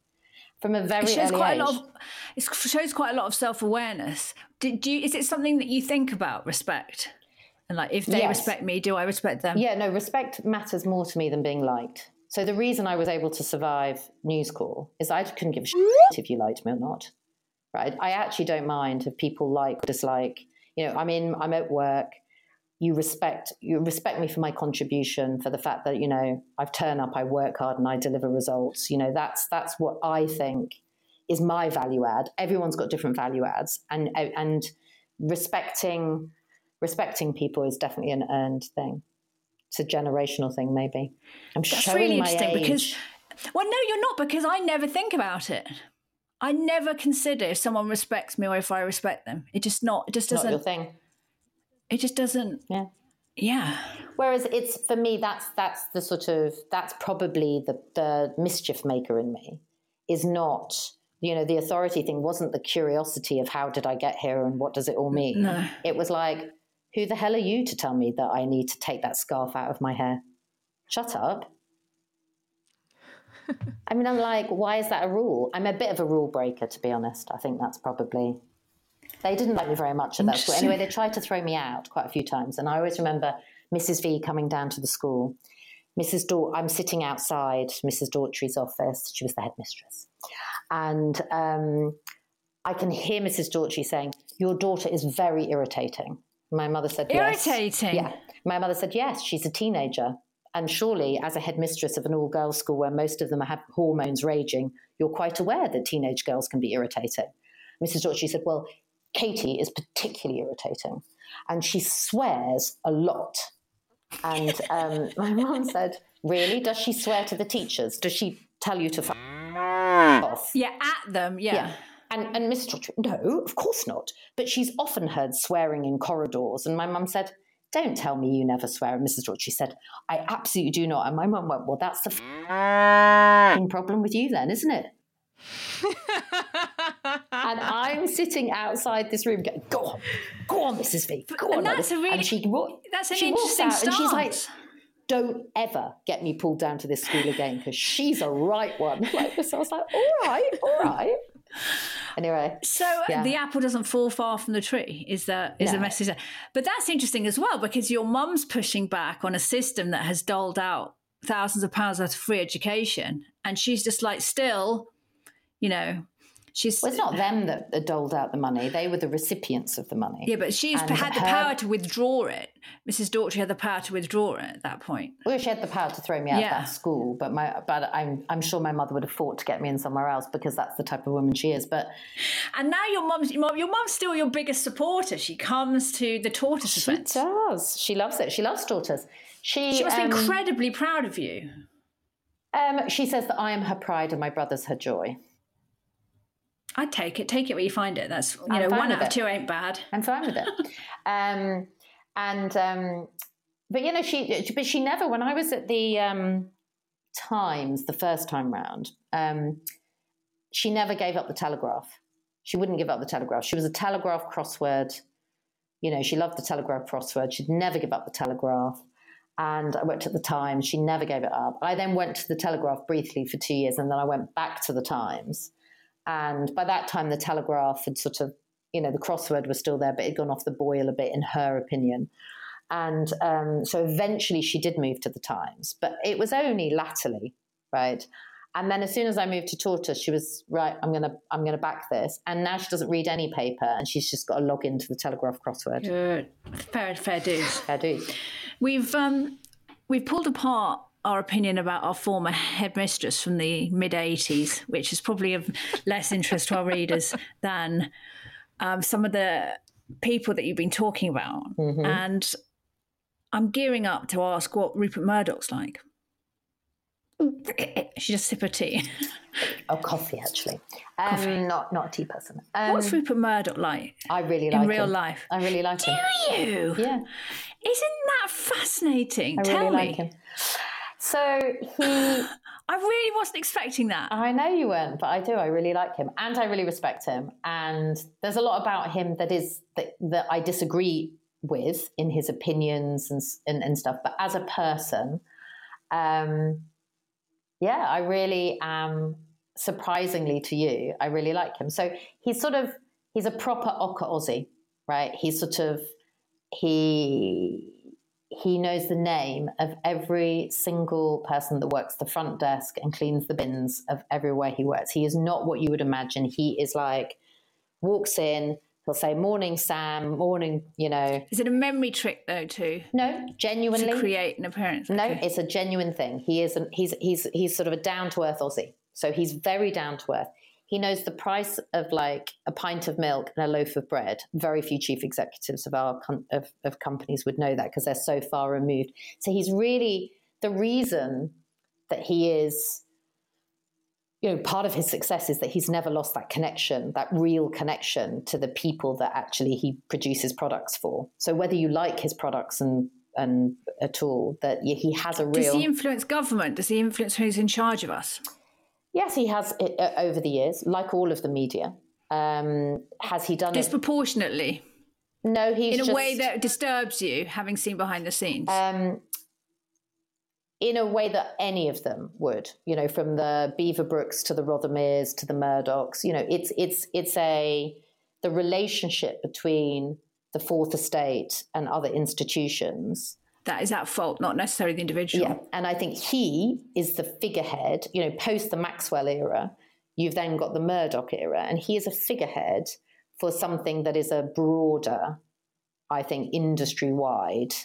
from a very it shows quite age. A lot of, it shows quite a lot of self awareness. Do, do you, is it something that you think about respect? And like, if they yes. respect me, do I respect them? Yeah, no, respect matters more to me than being liked. So the reason I was able to survive News Corps is I couldn't give a shit if you liked me or not. Right? I actually don't mind if people like or dislike. You know, i mean I'm at work you respect you respect me for my contribution for the fact that you know I've turned up I work hard and I deliver results. You know that's that's what I think is my value add. Everyone's got different value adds and and respecting respecting people is definitely an earned thing. It's a generational thing maybe. I'm that's showing really interesting age. because well no you're not because I never think about it. I never consider if someone respects me or if I respect them. It just not it just doesn't not your thing it just doesn't. Yeah. Yeah. Whereas it's for me, that's that's the sort of that's probably the the mischief maker in me is not you know the authority thing wasn't the curiosity of how did I get here and what does it all mean. No. It was like, who the hell are you to tell me that I need to take that scarf out of my hair? Shut up. (laughs) I mean, I'm like, why is that a rule? I'm a bit of a rule breaker, to be honest. I think that's probably they didn't like me very much at that school. Anyway, they tried to throw me out quite a few times. And I always remember Mrs. V coming down to the school. Mrs. Daughtry, I'm sitting outside Mrs. Daughtry's office. She was the headmistress. And um, I can hear Mrs. Daughtry saying, Your daughter is very irritating. My mother said, Irritating? Yes. Yeah. My mother said, Yes, she's a teenager. And surely, as a headmistress of an all girls school where most of them have hormones raging, you're quite aware that teenage girls can be irritating. Mrs. Daughtry said, Well, Katie is particularly irritating and she swears a lot. And (laughs) um, my mom said, Really? Does she swear to the teachers? Does she tell you to fuck off? Yeah, at them, yeah. yeah. And, and Mrs. Daughtry, no, of course not. But she's often heard swearing in corridors. And my mum said, don't tell me you never swear. And Mrs. Daughtry said, I absolutely do not. And my mum went, well, that's the (laughs) problem with you then, isn't it? And I'm sitting outside this room going, go on, go on, Mrs. V, go on. And that's a really, and she, that's an she interesting out stance. And she's like, don't ever get me pulled down to this school again because she's a right one. (laughs) Like So I was like, all right, all right. Anyway, so yeah. the apple doesn't fall far from the tree. Is that is no. the message? There. But that's interesting as well because your mum's pushing back on a system that has doled out thousands of pounds worth of free education, and she's just like still you know, She's well, it's not them that doled out the money; they were the recipients of the money. Yeah, but she's and had the her... power to withdraw it. Mrs. Daughtry had the power to withdraw it at that point. Well, she had the power to throw me out yeah. of that school, but my but I'm I'm sure my mother would have fought to get me in somewhere else because that's the type of woman she is. But and now your mum's your mum's still your biggest supporter. She comes to the tortoise she event. She does. She loves it. She loves tortoise. She, she must um, be incredibly proud of you. Um, she says that I am her pride and my brother's her joy. I'd take it. Take it where you find it. That's you I'm know one out of two ain't bad. I'm fine with it. (laughs) um, and um, but you know she but she never. When I was at the um, Times the first time round, um, she never gave up the Telegraph. She wouldn't give up the Telegraph. She was a Telegraph crossword. You know, she loved the Telegraph crossword. She'd never give up the Telegraph and I worked at the Times. She never gave it up. I then went to the Telegraph briefly for two years, and then I went back to the Times. And by that time, the Telegraph had sort of, you know, the crossword was still there, but it had gone off the boil a bit, in her opinion. And um, so eventually she did move to the Times, but it was only latterly, right? And then as soon as I moved to Tortoise, she was right. I'm gonna I'm gonna back this. And now she doesn't read any paper, and she's just got to log into the Telegraph crossword. Good, fair fair dues. Fair dues. We've um, we've pulled apart our opinion about our former headmistress from the mid 80s, which is probably of less interest to our readers (laughs) than um, some of the people that you've been talking about. Mm-hmm. And I'm gearing up to ask what Rupert Murdoch's like. She just sip her tea. oh, coffee actually. Um, coffee. Not not a tea person. Um, What's Rupert Murdoch like? I really like in real him. life. I really like Do him. Do you? Yeah. Isn't that fascinating? I Tell really me. like him. So he. (laughs) I really wasn't expecting that. I know you weren't, but I do. I really like him, and I really respect him. And there's a lot about him that is that, that I disagree with in his opinions and, and, and stuff. But as a person, um, yeah, I really am surprisingly to you. I really like him. So he's sort of he's a proper Ocker Aussie, right? He's sort of he he knows the name of every single person that works the front desk and cleans the bins of everywhere he works. He is not what you would imagine. He is like walks in, he'll say morning sam. Morning you know. Is it a memory trick though too? No genuinely. to create an appearance. No okay. it's a genuine thing. He is an, he's he's he's sort of a down to earth aussie. So he's very down to earth he knows the price of like a pint of milk and a loaf of bread very few chief executives of our of, of companies would know that because they're so far removed so he's really the reason that he is you know, part of his success is that he's never lost that connection, that real connection to the people that actually he produces products for. So whether you like his products and and at all, that he has a real. Does he influence government? Does he influence who's in charge of us? Yes, he has it, uh, over the years, like all of the media. Um, has he done disproportionately? It? No, he's in a just, way that disturbs you, having seen behind the scenes. Um, in a way that any of them would, you know, from the Beaverbrooks to the Rothermeres to the Murdochs, you know, it's it's it's a the relationship between the fourth estate and other institutions. That is at fault, not necessarily the individual. Yeah. And I think he is the figurehead, you know, post the Maxwell era, you've then got the Murdoch era, and he is a figurehead for something that is a broader, I think, industry wide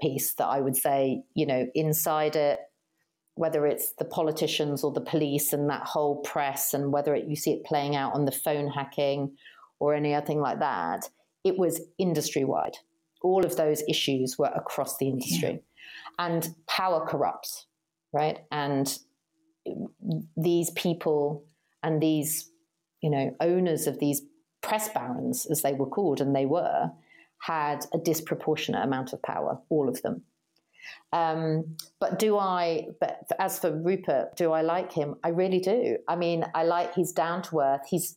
piece that I would say, you know, inside it, whether it's the politicians or the police and that whole press, and whether it, you see it playing out on the phone hacking or anything like that, it was industry wide. All of those issues were across the industry. Yeah. And power corrupts, right? And these people and these, you know, owners of these press barons, as they were called, and they were, had a disproportionate amount of power, all of them. Um, but do I, but as for Rupert, do I like him? I really do. I mean, I like, he's down to earth. He's,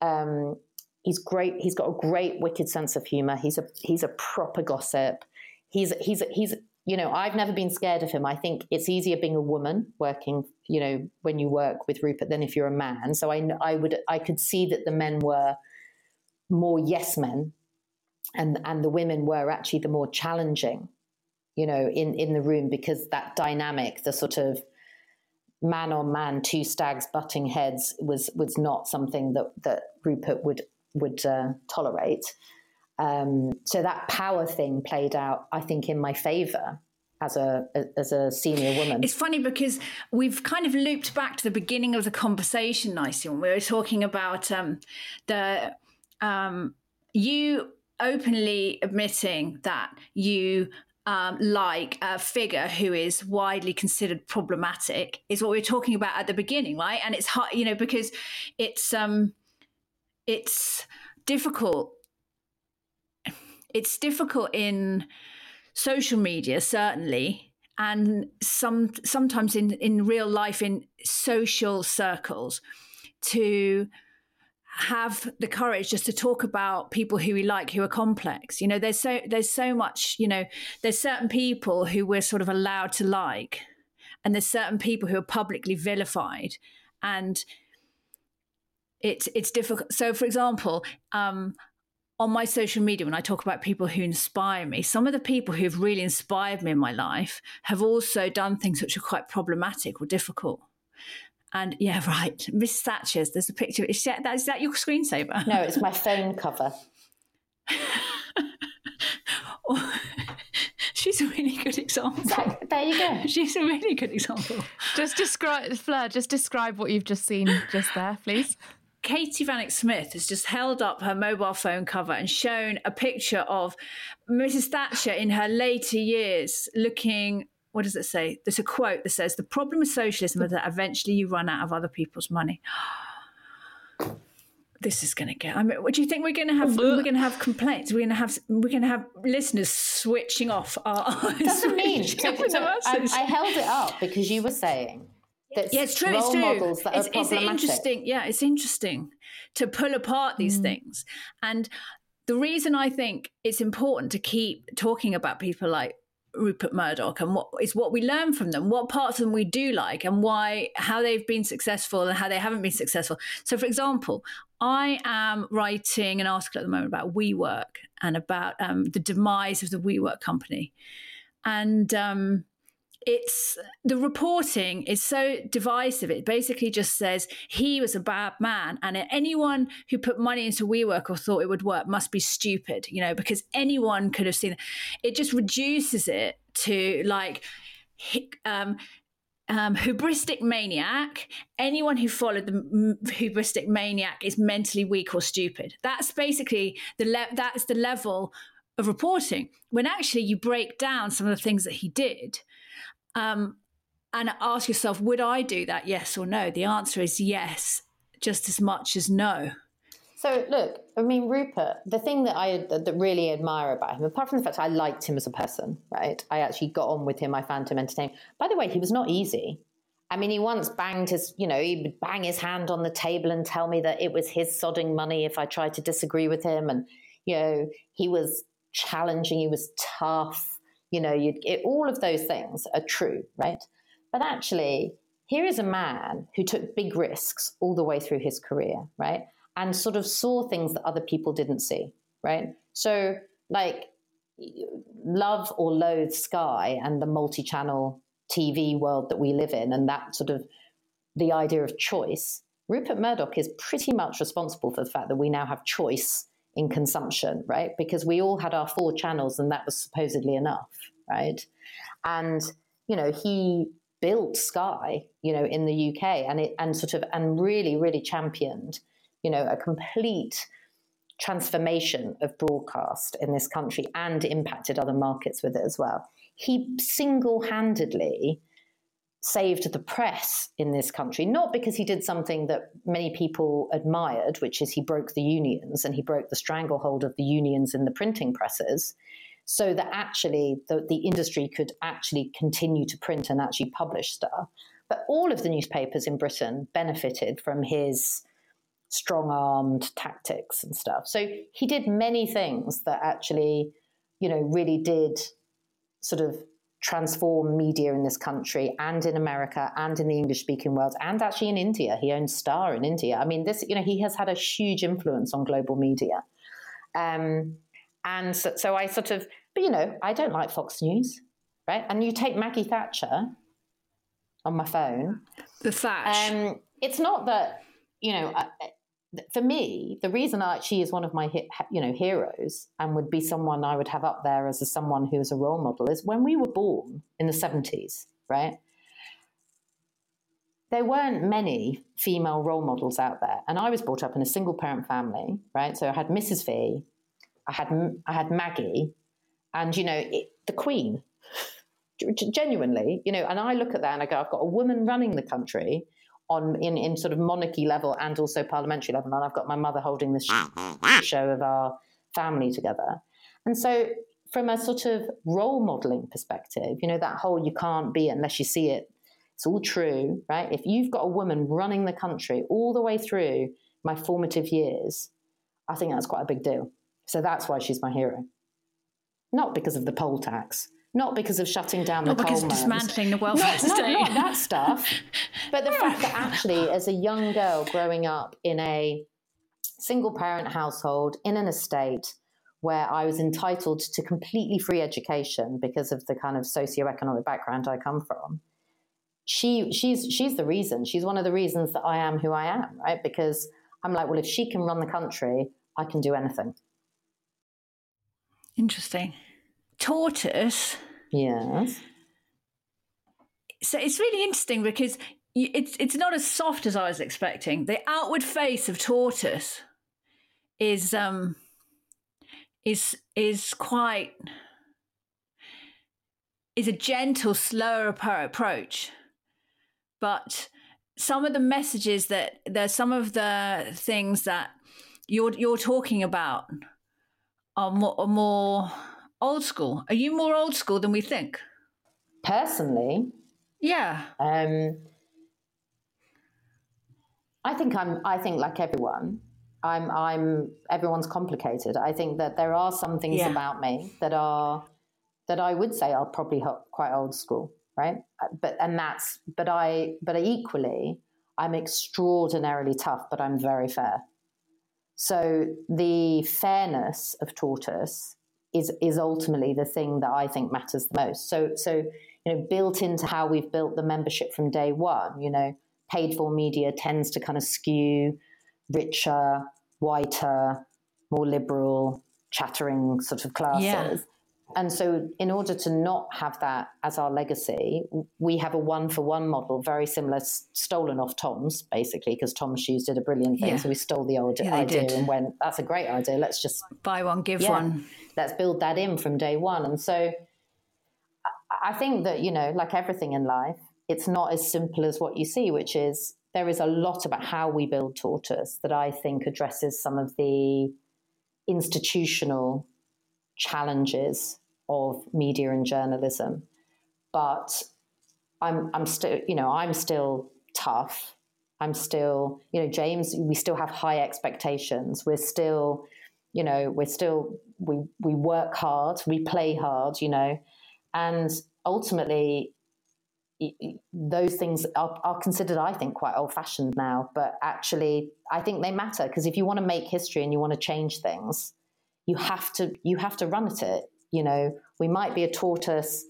um, he's great. He's got a great wicked sense of humor. He's a, he's a proper gossip. He's, he's, he's, you know, I've never been scared of him. I think it's easier being a woman working, you know, when you work with Rupert than if you're a man. So I, I would, I could see that the men were more yes men and and the women were actually the more challenging you know in in the room because that dynamic the sort of man on man, two stags butting heads was was not something that that Rupert would would uh, tolerate. Um, so that power thing played out, I think, in my favour as a as a senior woman. It's funny because we've kind of looped back to the beginning of the conversation, Nicely, when we were talking about um, the um, you openly admitting that you um, like a figure who is widely considered problematic is what we are talking about at the beginning, right? And it's hard, you know, because it's um, it's difficult. It's difficult in social media, certainly, and some sometimes in in real life in social circles to have the courage just to talk about people who we like who are complex you know there's so there's so much you know there's certain people who we're sort of allowed to like and there's certain people who are publicly vilified and it's it's difficult so for example um, on my social media when i talk about people who inspire me some of the people who've really inspired me in my life have also done things which are quite problematic or difficult and yeah, (laughs) right, Miss Thatcher's. There's a picture. Is that, is that your screensaver? No, it's my phone cover. (laughs) (laughs) she's a really good example. there you go. She's a really good example. Just describe, Fleur. Just describe what you've just seen just there, please. Katie Vanneck Smith has just held up her mobile phone cover and shown a picture of Mrs. Thatcher in her later years looking what does it say? There's a quote that says, The problem with socialism is that eventually you run out of other people's money. (gasps) this is going to get. I mean, what do you think we're going to have? We're going to have complaints. We're going to have. We're going to have listeners switching off our. (laughs) Doesn't mean. So, I, I, held it up because you were saying that yeah, it's true. Role it's true. Models that it's, are problematic. It's interesting. Yeah, it's interesting to pull apart these mm. things, and the reason I think it's important to keep talking about people like Rupert Murdoch and what is what we learn from them, what parts of them we do like, and why, how they've been successful and how they haven't been successful. So, for example, I am writing an article at the moment about WeWork and about um, the demise of the WeWork company. And um, it's the reporting is so divisive. It basically just says he was a bad man, and anyone who put money into WeWork or thought it would work must be stupid, you know, because anyone could have seen it. It just reduces it to like. Um, um, hubristic maniac. Anyone who followed the hubristic maniac is mentally weak or stupid. That's basically the le- that's the level of reporting. When actually you break down some of the things that he did, um, and ask yourself, would I do that? Yes or no? The answer is yes, just as much as no. So look, I mean, Rupert. The thing that I that really admire about him, apart from the fact I liked him as a person, right? I actually got on with him. I found him entertaining. By the way, he was not easy. I mean, he once banged his, you know, he would bang his hand on the table and tell me that it was his sodding money if I tried to disagree with him. And, you know, he was challenging, he was tough you know, it, all of those things are true, right? But actually, here is a man who took big risks all the way through his career, right? And sort of saw things that other people didn't see, right? So, like, love or loathe Sky and the multi channel TV world that we live in, and that sort of the idea of choice. Rupert Murdoch is pretty much responsible for the fact that we now have choice in consumption, right? Because we all had our four channels and that was supposedly enough, right? And, you know, he built Sky, you know, in the UK and it and sort of and really, really championed, you know, a complete transformation of broadcast in this country and impacted other markets with it as well. He single-handedly saved the press in this country, not because he did something that many people admired, which is he broke the unions and he broke the stranglehold of the unions in the printing presses, so that actually the, the industry could actually continue to print and actually publish stuff. But all of the newspapers in Britain benefited from his strong armed tactics and stuff. So he did many things that actually, you know, really did sort of transform media in this country and in America and in the English speaking world and actually in India. He owns Star in India. I mean, this, you know, he has had a huge influence on global media. Um, and so, so I sort of, but you know, I don't like Fox News, right? And you take Maggie Thatcher, on my phone. The thatch. Um, it's not that you know. For me, the reason I, she is one of my you know heroes and would be someone I would have up there as a, someone who is a role model is when we were born in the seventies, right? There weren't many female role models out there, and I was brought up in a single parent family, right? So I had Mrs. V, I had I had Maggie, and you know it, the Queen. Genuinely, you know, and I look at that and I go, I've got a woman running the country on in, in sort of monarchy level and also parliamentary level. And I've got my mother holding this (laughs) show of our family together. And so, from a sort of role modeling perspective, you know, that whole you can't be it unless you see it, it's all true, right? If you've got a woman running the country all the way through my formative years, I think that's quite a big deal. So that's why she's my hero. Not because of the poll tax, not because of shutting down not the because coal of dismantling the welfare state. Not, not that stuff, but the fact that (laughs) actually, as a young girl growing up in a single parent household in an estate where I was entitled to completely free education because of the kind of socioeconomic background I come from. She she's she's the reason. She's one of the reasons that I am who I am, right? Because I'm like, well, if she can run the country, I can do anything. Interesting tortoise. Yes. So it's really interesting because it's it's not as soft as I was expecting. The outward face of tortoise is um is is quite is a gentle, slower approach, but some of the messages that there's some of the things that you're you're talking about are more, are more old school. Are you more old school than we think? Personally, yeah. Um, I think I'm. I think like everyone, I'm. I'm. Everyone's complicated. I think that there are some things yeah. about me that are that I would say are probably quite old school, right? Uh, but and that's. But I. But equally, I'm extraordinarily tough, but I'm very fair. So the fairness of Tortoise is is ultimately the thing that I think matters the most. So so you know built into how we've built the membership from day one, you know, paid for media tends to kind of skew richer, whiter, more liberal, chattering sort of classes. Yeah. And so, in order to not have that as our legacy, we have a one for one model, very similar, stolen off Tom's, basically, because Tom's Shoes did a brilliant thing. Yeah. So we stole the old yeah, idea and went, that's a great idea. Let's just buy one, give yeah, one. Let's build that in from day one. And so, I think that, you know, like everything in life, it's not as simple as what you see, which is there is a lot about how we build Tortoise that I think addresses some of the institutional challenges of media and journalism. But I'm I'm still you know I'm still tough. I'm still you know James. We still have high expectations. We're still you know we're still we we work hard. We play hard. You know, and ultimately those things are, are, considered, I think, quite old fashioned now. But actually, I think they matter because if you want to make history and you want to change things, you have to you have to run at it you know, we might be a tortoise,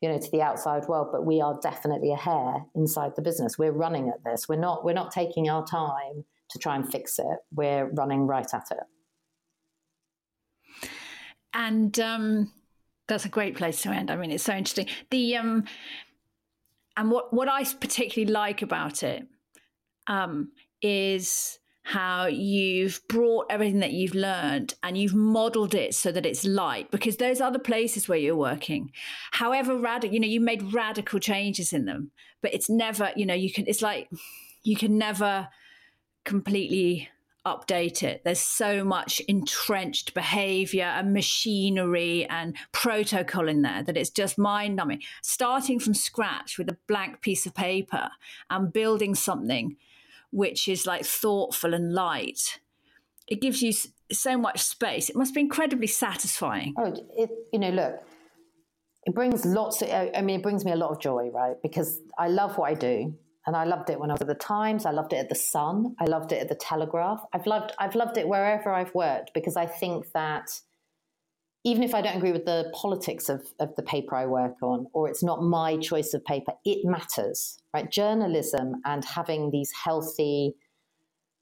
you know, to the outside world, but we are definitely a hare inside the business. We're running at this. We're not we're not taking our time to try and fix it. We're running right at it. And um, that's a great place to end. I mean, it's so interesting. The um, and what what I particularly like about it um, is how you've brought everything that you've learned and you've modeled it so that it's light because those other places where you're working. However radical you know you made radical changes in them but it's never you know you can it's like you can never completely update it. There's so much entrenched behavior and machinery and protocol in there that it's just mind numbing starting from scratch with a blank piece of paper and building something which is like thoughtful and light, it gives you so much space. It must be incredibly satisfying. Oh, it, you know, look, it brings lots of, I mean, it brings me a lot of joy, right? Because I love what I do. And I loved it when I was at the Times. I loved it at the Sun. I loved it at the Telegraph. I've loved, I've loved it wherever I've worked because I think that even if I don't agree with the politics of, of the paper I work on, or it's not my choice of paper, it matters, right? Journalism and having these healthy,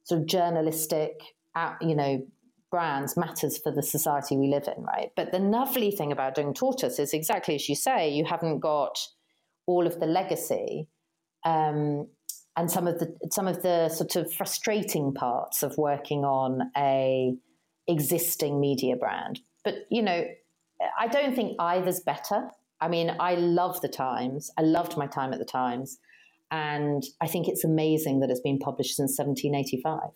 sort of journalistic, uh, you know, brands matters for the society we live in, right? But the lovely thing about doing Tortoise is exactly as you say, you haven't got all of the legacy um, and some of the some of the sort of frustrating parts of working on a existing media brand. But you know, I don't think either's better. I mean, I love the Times. I loved my time at the Times, and I think it's amazing that it's been published since 1785.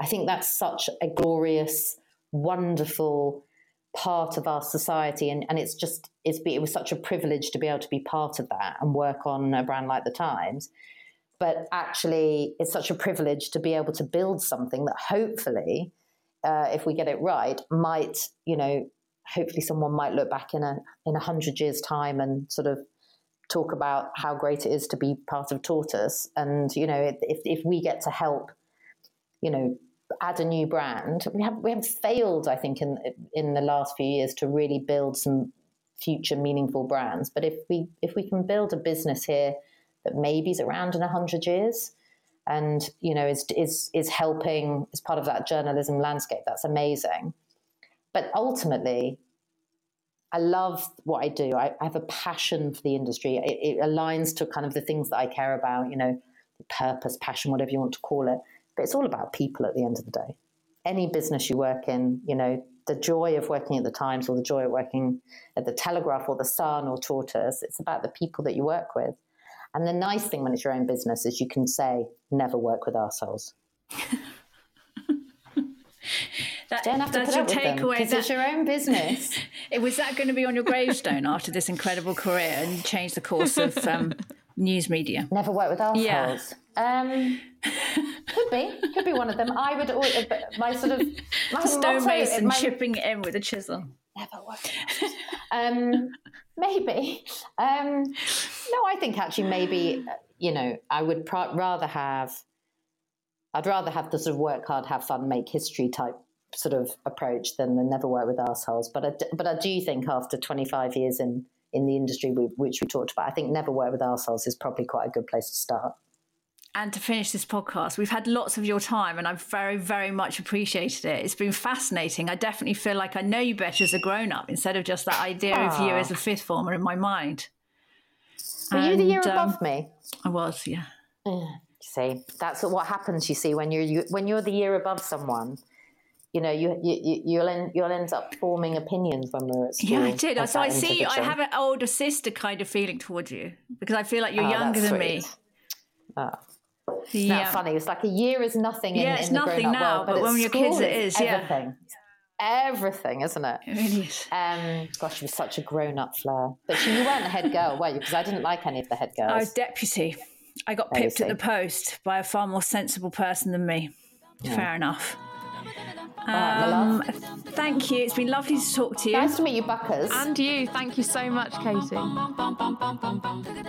I think that's such a glorious, wonderful part of our society and, and it's just it's it was such a privilege to be able to be part of that and work on a brand like the times but actually it's such a privilege to be able to build something that hopefully uh, if we get it right might you know hopefully someone might look back in a in a hundred years time and sort of talk about how great it is to be part of tortoise and you know if, if we get to help you know add a new brand. We have we have failed, I think, in in the last few years to really build some future meaningful brands. But if we if we can build a business here that maybe is around in a hundred years, and you know is is is helping as part of that journalism landscape, that's amazing. But ultimately, I love what I do. I, I have a passion for the industry. It, it aligns to kind of the things that I care about. You know, purpose, passion, whatever you want to call it but it's all about people at the end of the day. Any business you work in, you know, the joy of working at the Times or the joy of working at the Telegraph or the Sun or Tortoise, it's about the people that you work with. And the nice thing when it's your own business is you can say, never work with ourselves. (laughs) That, don't have to put up with them because it's your own business. (laughs) it was that going to be on your gravestone after this incredible career and change the course of um, news media? Never work with assholes. Yeah. Um, could be, could be one of them. I would always, my sort of my (laughs) stonemason my, chipping in with a chisel. Never work. (laughs) um, maybe. Um, no, I think actually maybe you know I would pr- rather have. I'd rather have the sort of work hard, have fun, make history type sort of approach than the never work with assholes. But I, but I do think after 25 years in in the industry we, which we talked about, I think never work with assholes is probably quite a good place to start. And to finish this podcast, we've had lots of your time and I've very, very much appreciated it. It's been fascinating. I definitely feel like I know you better as a grown up instead of just that idea Aww. of you as a fifth former in my mind. Were and, you the year um, above me? I was, yeah. yeah. See, that's what happens. You see, when you're you, when you're the year above someone, you know, you, you you'll end you'll end up forming opinions when we're at school. Yeah, I did. So I see. I have an older sister kind of feeling towards you because I feel like you're oh, younger than sweet. me. Oh. Yeah, not funny. It's like a year is nothing. In, yeah, it's in nothing now, world, but, but when you're kids, it is. Everything. Yeah. Everything, isn't it? It really is. Um, gosh, she was such a grown-up Fleur. But she, you weren't the head girl, were you? Because I didn't like any of the head girls. I was deputy. I got pipped at the post by a far more sensible person than me. Yeah. Fair enough. Um, thank you. It's been lovely to talk to you. Nice to meet you, Buckers. And you. Thank you so much, Katie.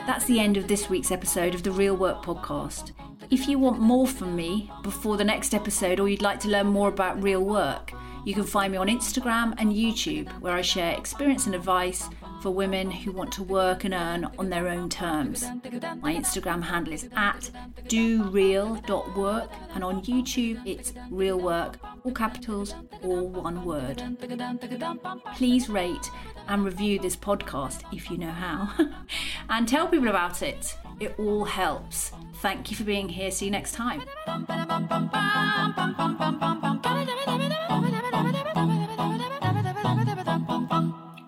That's the end of this week's episode of the Real Work Podcast. If you want more from me before the next episode or you'd like to learn more about real work, you can find me on Instagram and YouTube, where I share experience and advice for women who want to work and earn on their own terms. My Instagram handle is at doreal.work and on YouTube it's real work, all capitals, all one word. Please rate and review this podcast if you know how and tell people about it. It all helps. Thank you for being here. See you next time.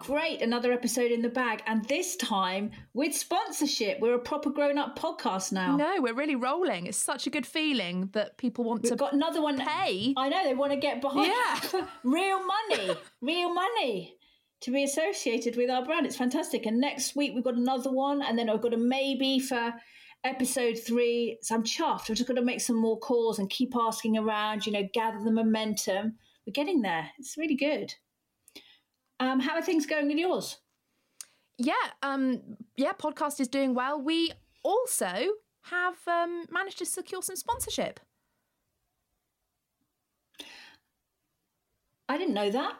Great, another episode in the bag, and this time with sponsorship. We're a proper grown-up podcast now. No, we're really rolling. It's such a good feeling that people want We've to got another one. Pay. I know they want to get behind. Yeah, (laughs) real money, real money to be associated with our brand. It's fantastic. And next week we've got another one, and then I've got a maybe for episode three. So I'm chuffed. I've just got to make some more calls and keep asking around. You know, gather the momentum. We're getting there. It's really good. Um, how are things going with yours? Yeah, um, yeah, podcast is doing well. We also have um, managed to secure some sponsorship. I didn't know that.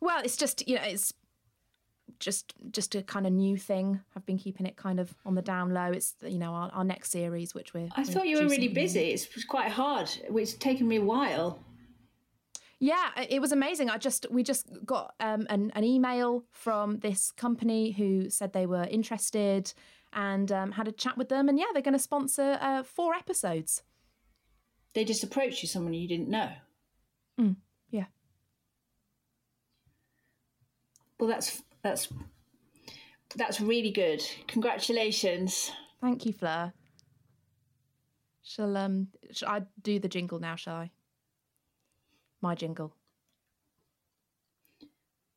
Well, it's just you know it's just just a kind of new thing. I've been keeping it kind of on the down low. It's you know our, our next series, which we're. I thought you were really busy. It's quite hard. It's taken me a while. Yeah, it was amazing. I just we just got um, an an email from this company who said they were interested and um, had a chat with them, and yeah, they're going to sponsor uh, four episodes. They just approached you, someone you didn't know. Yeah. Well, that's that's that's really good. Congratulations. Thank you, Fleur. Shall um shall I do the jingle now, shall I? My jingle.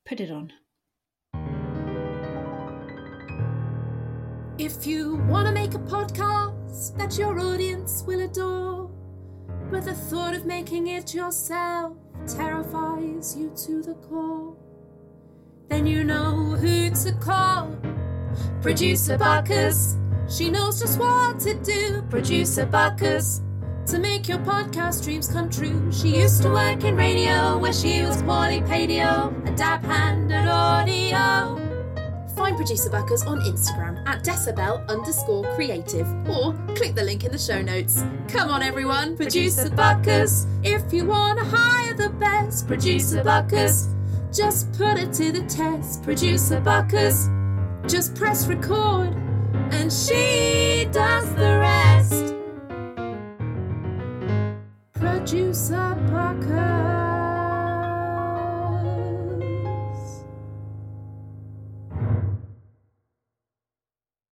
Put it on. If you want to make a podcast that your audience will adore, but the thought of making it yourself terrifies you to the core, then you know who to call. Producer Buckers, she knows just what to do. Producer Buckers, to make your podcast dreams come true. She used to work in radio where she was poorly paid, yo, a dab hand at audio. Find Producer Buckers on Instagram at decibel underscore creative or click the link in the show notes. Come on, everyone, Producer Buckers. If you want to hire the best, Producer Buckers, just put it to the test. Producer Buckers, just press record and she does the rest juice up our cup.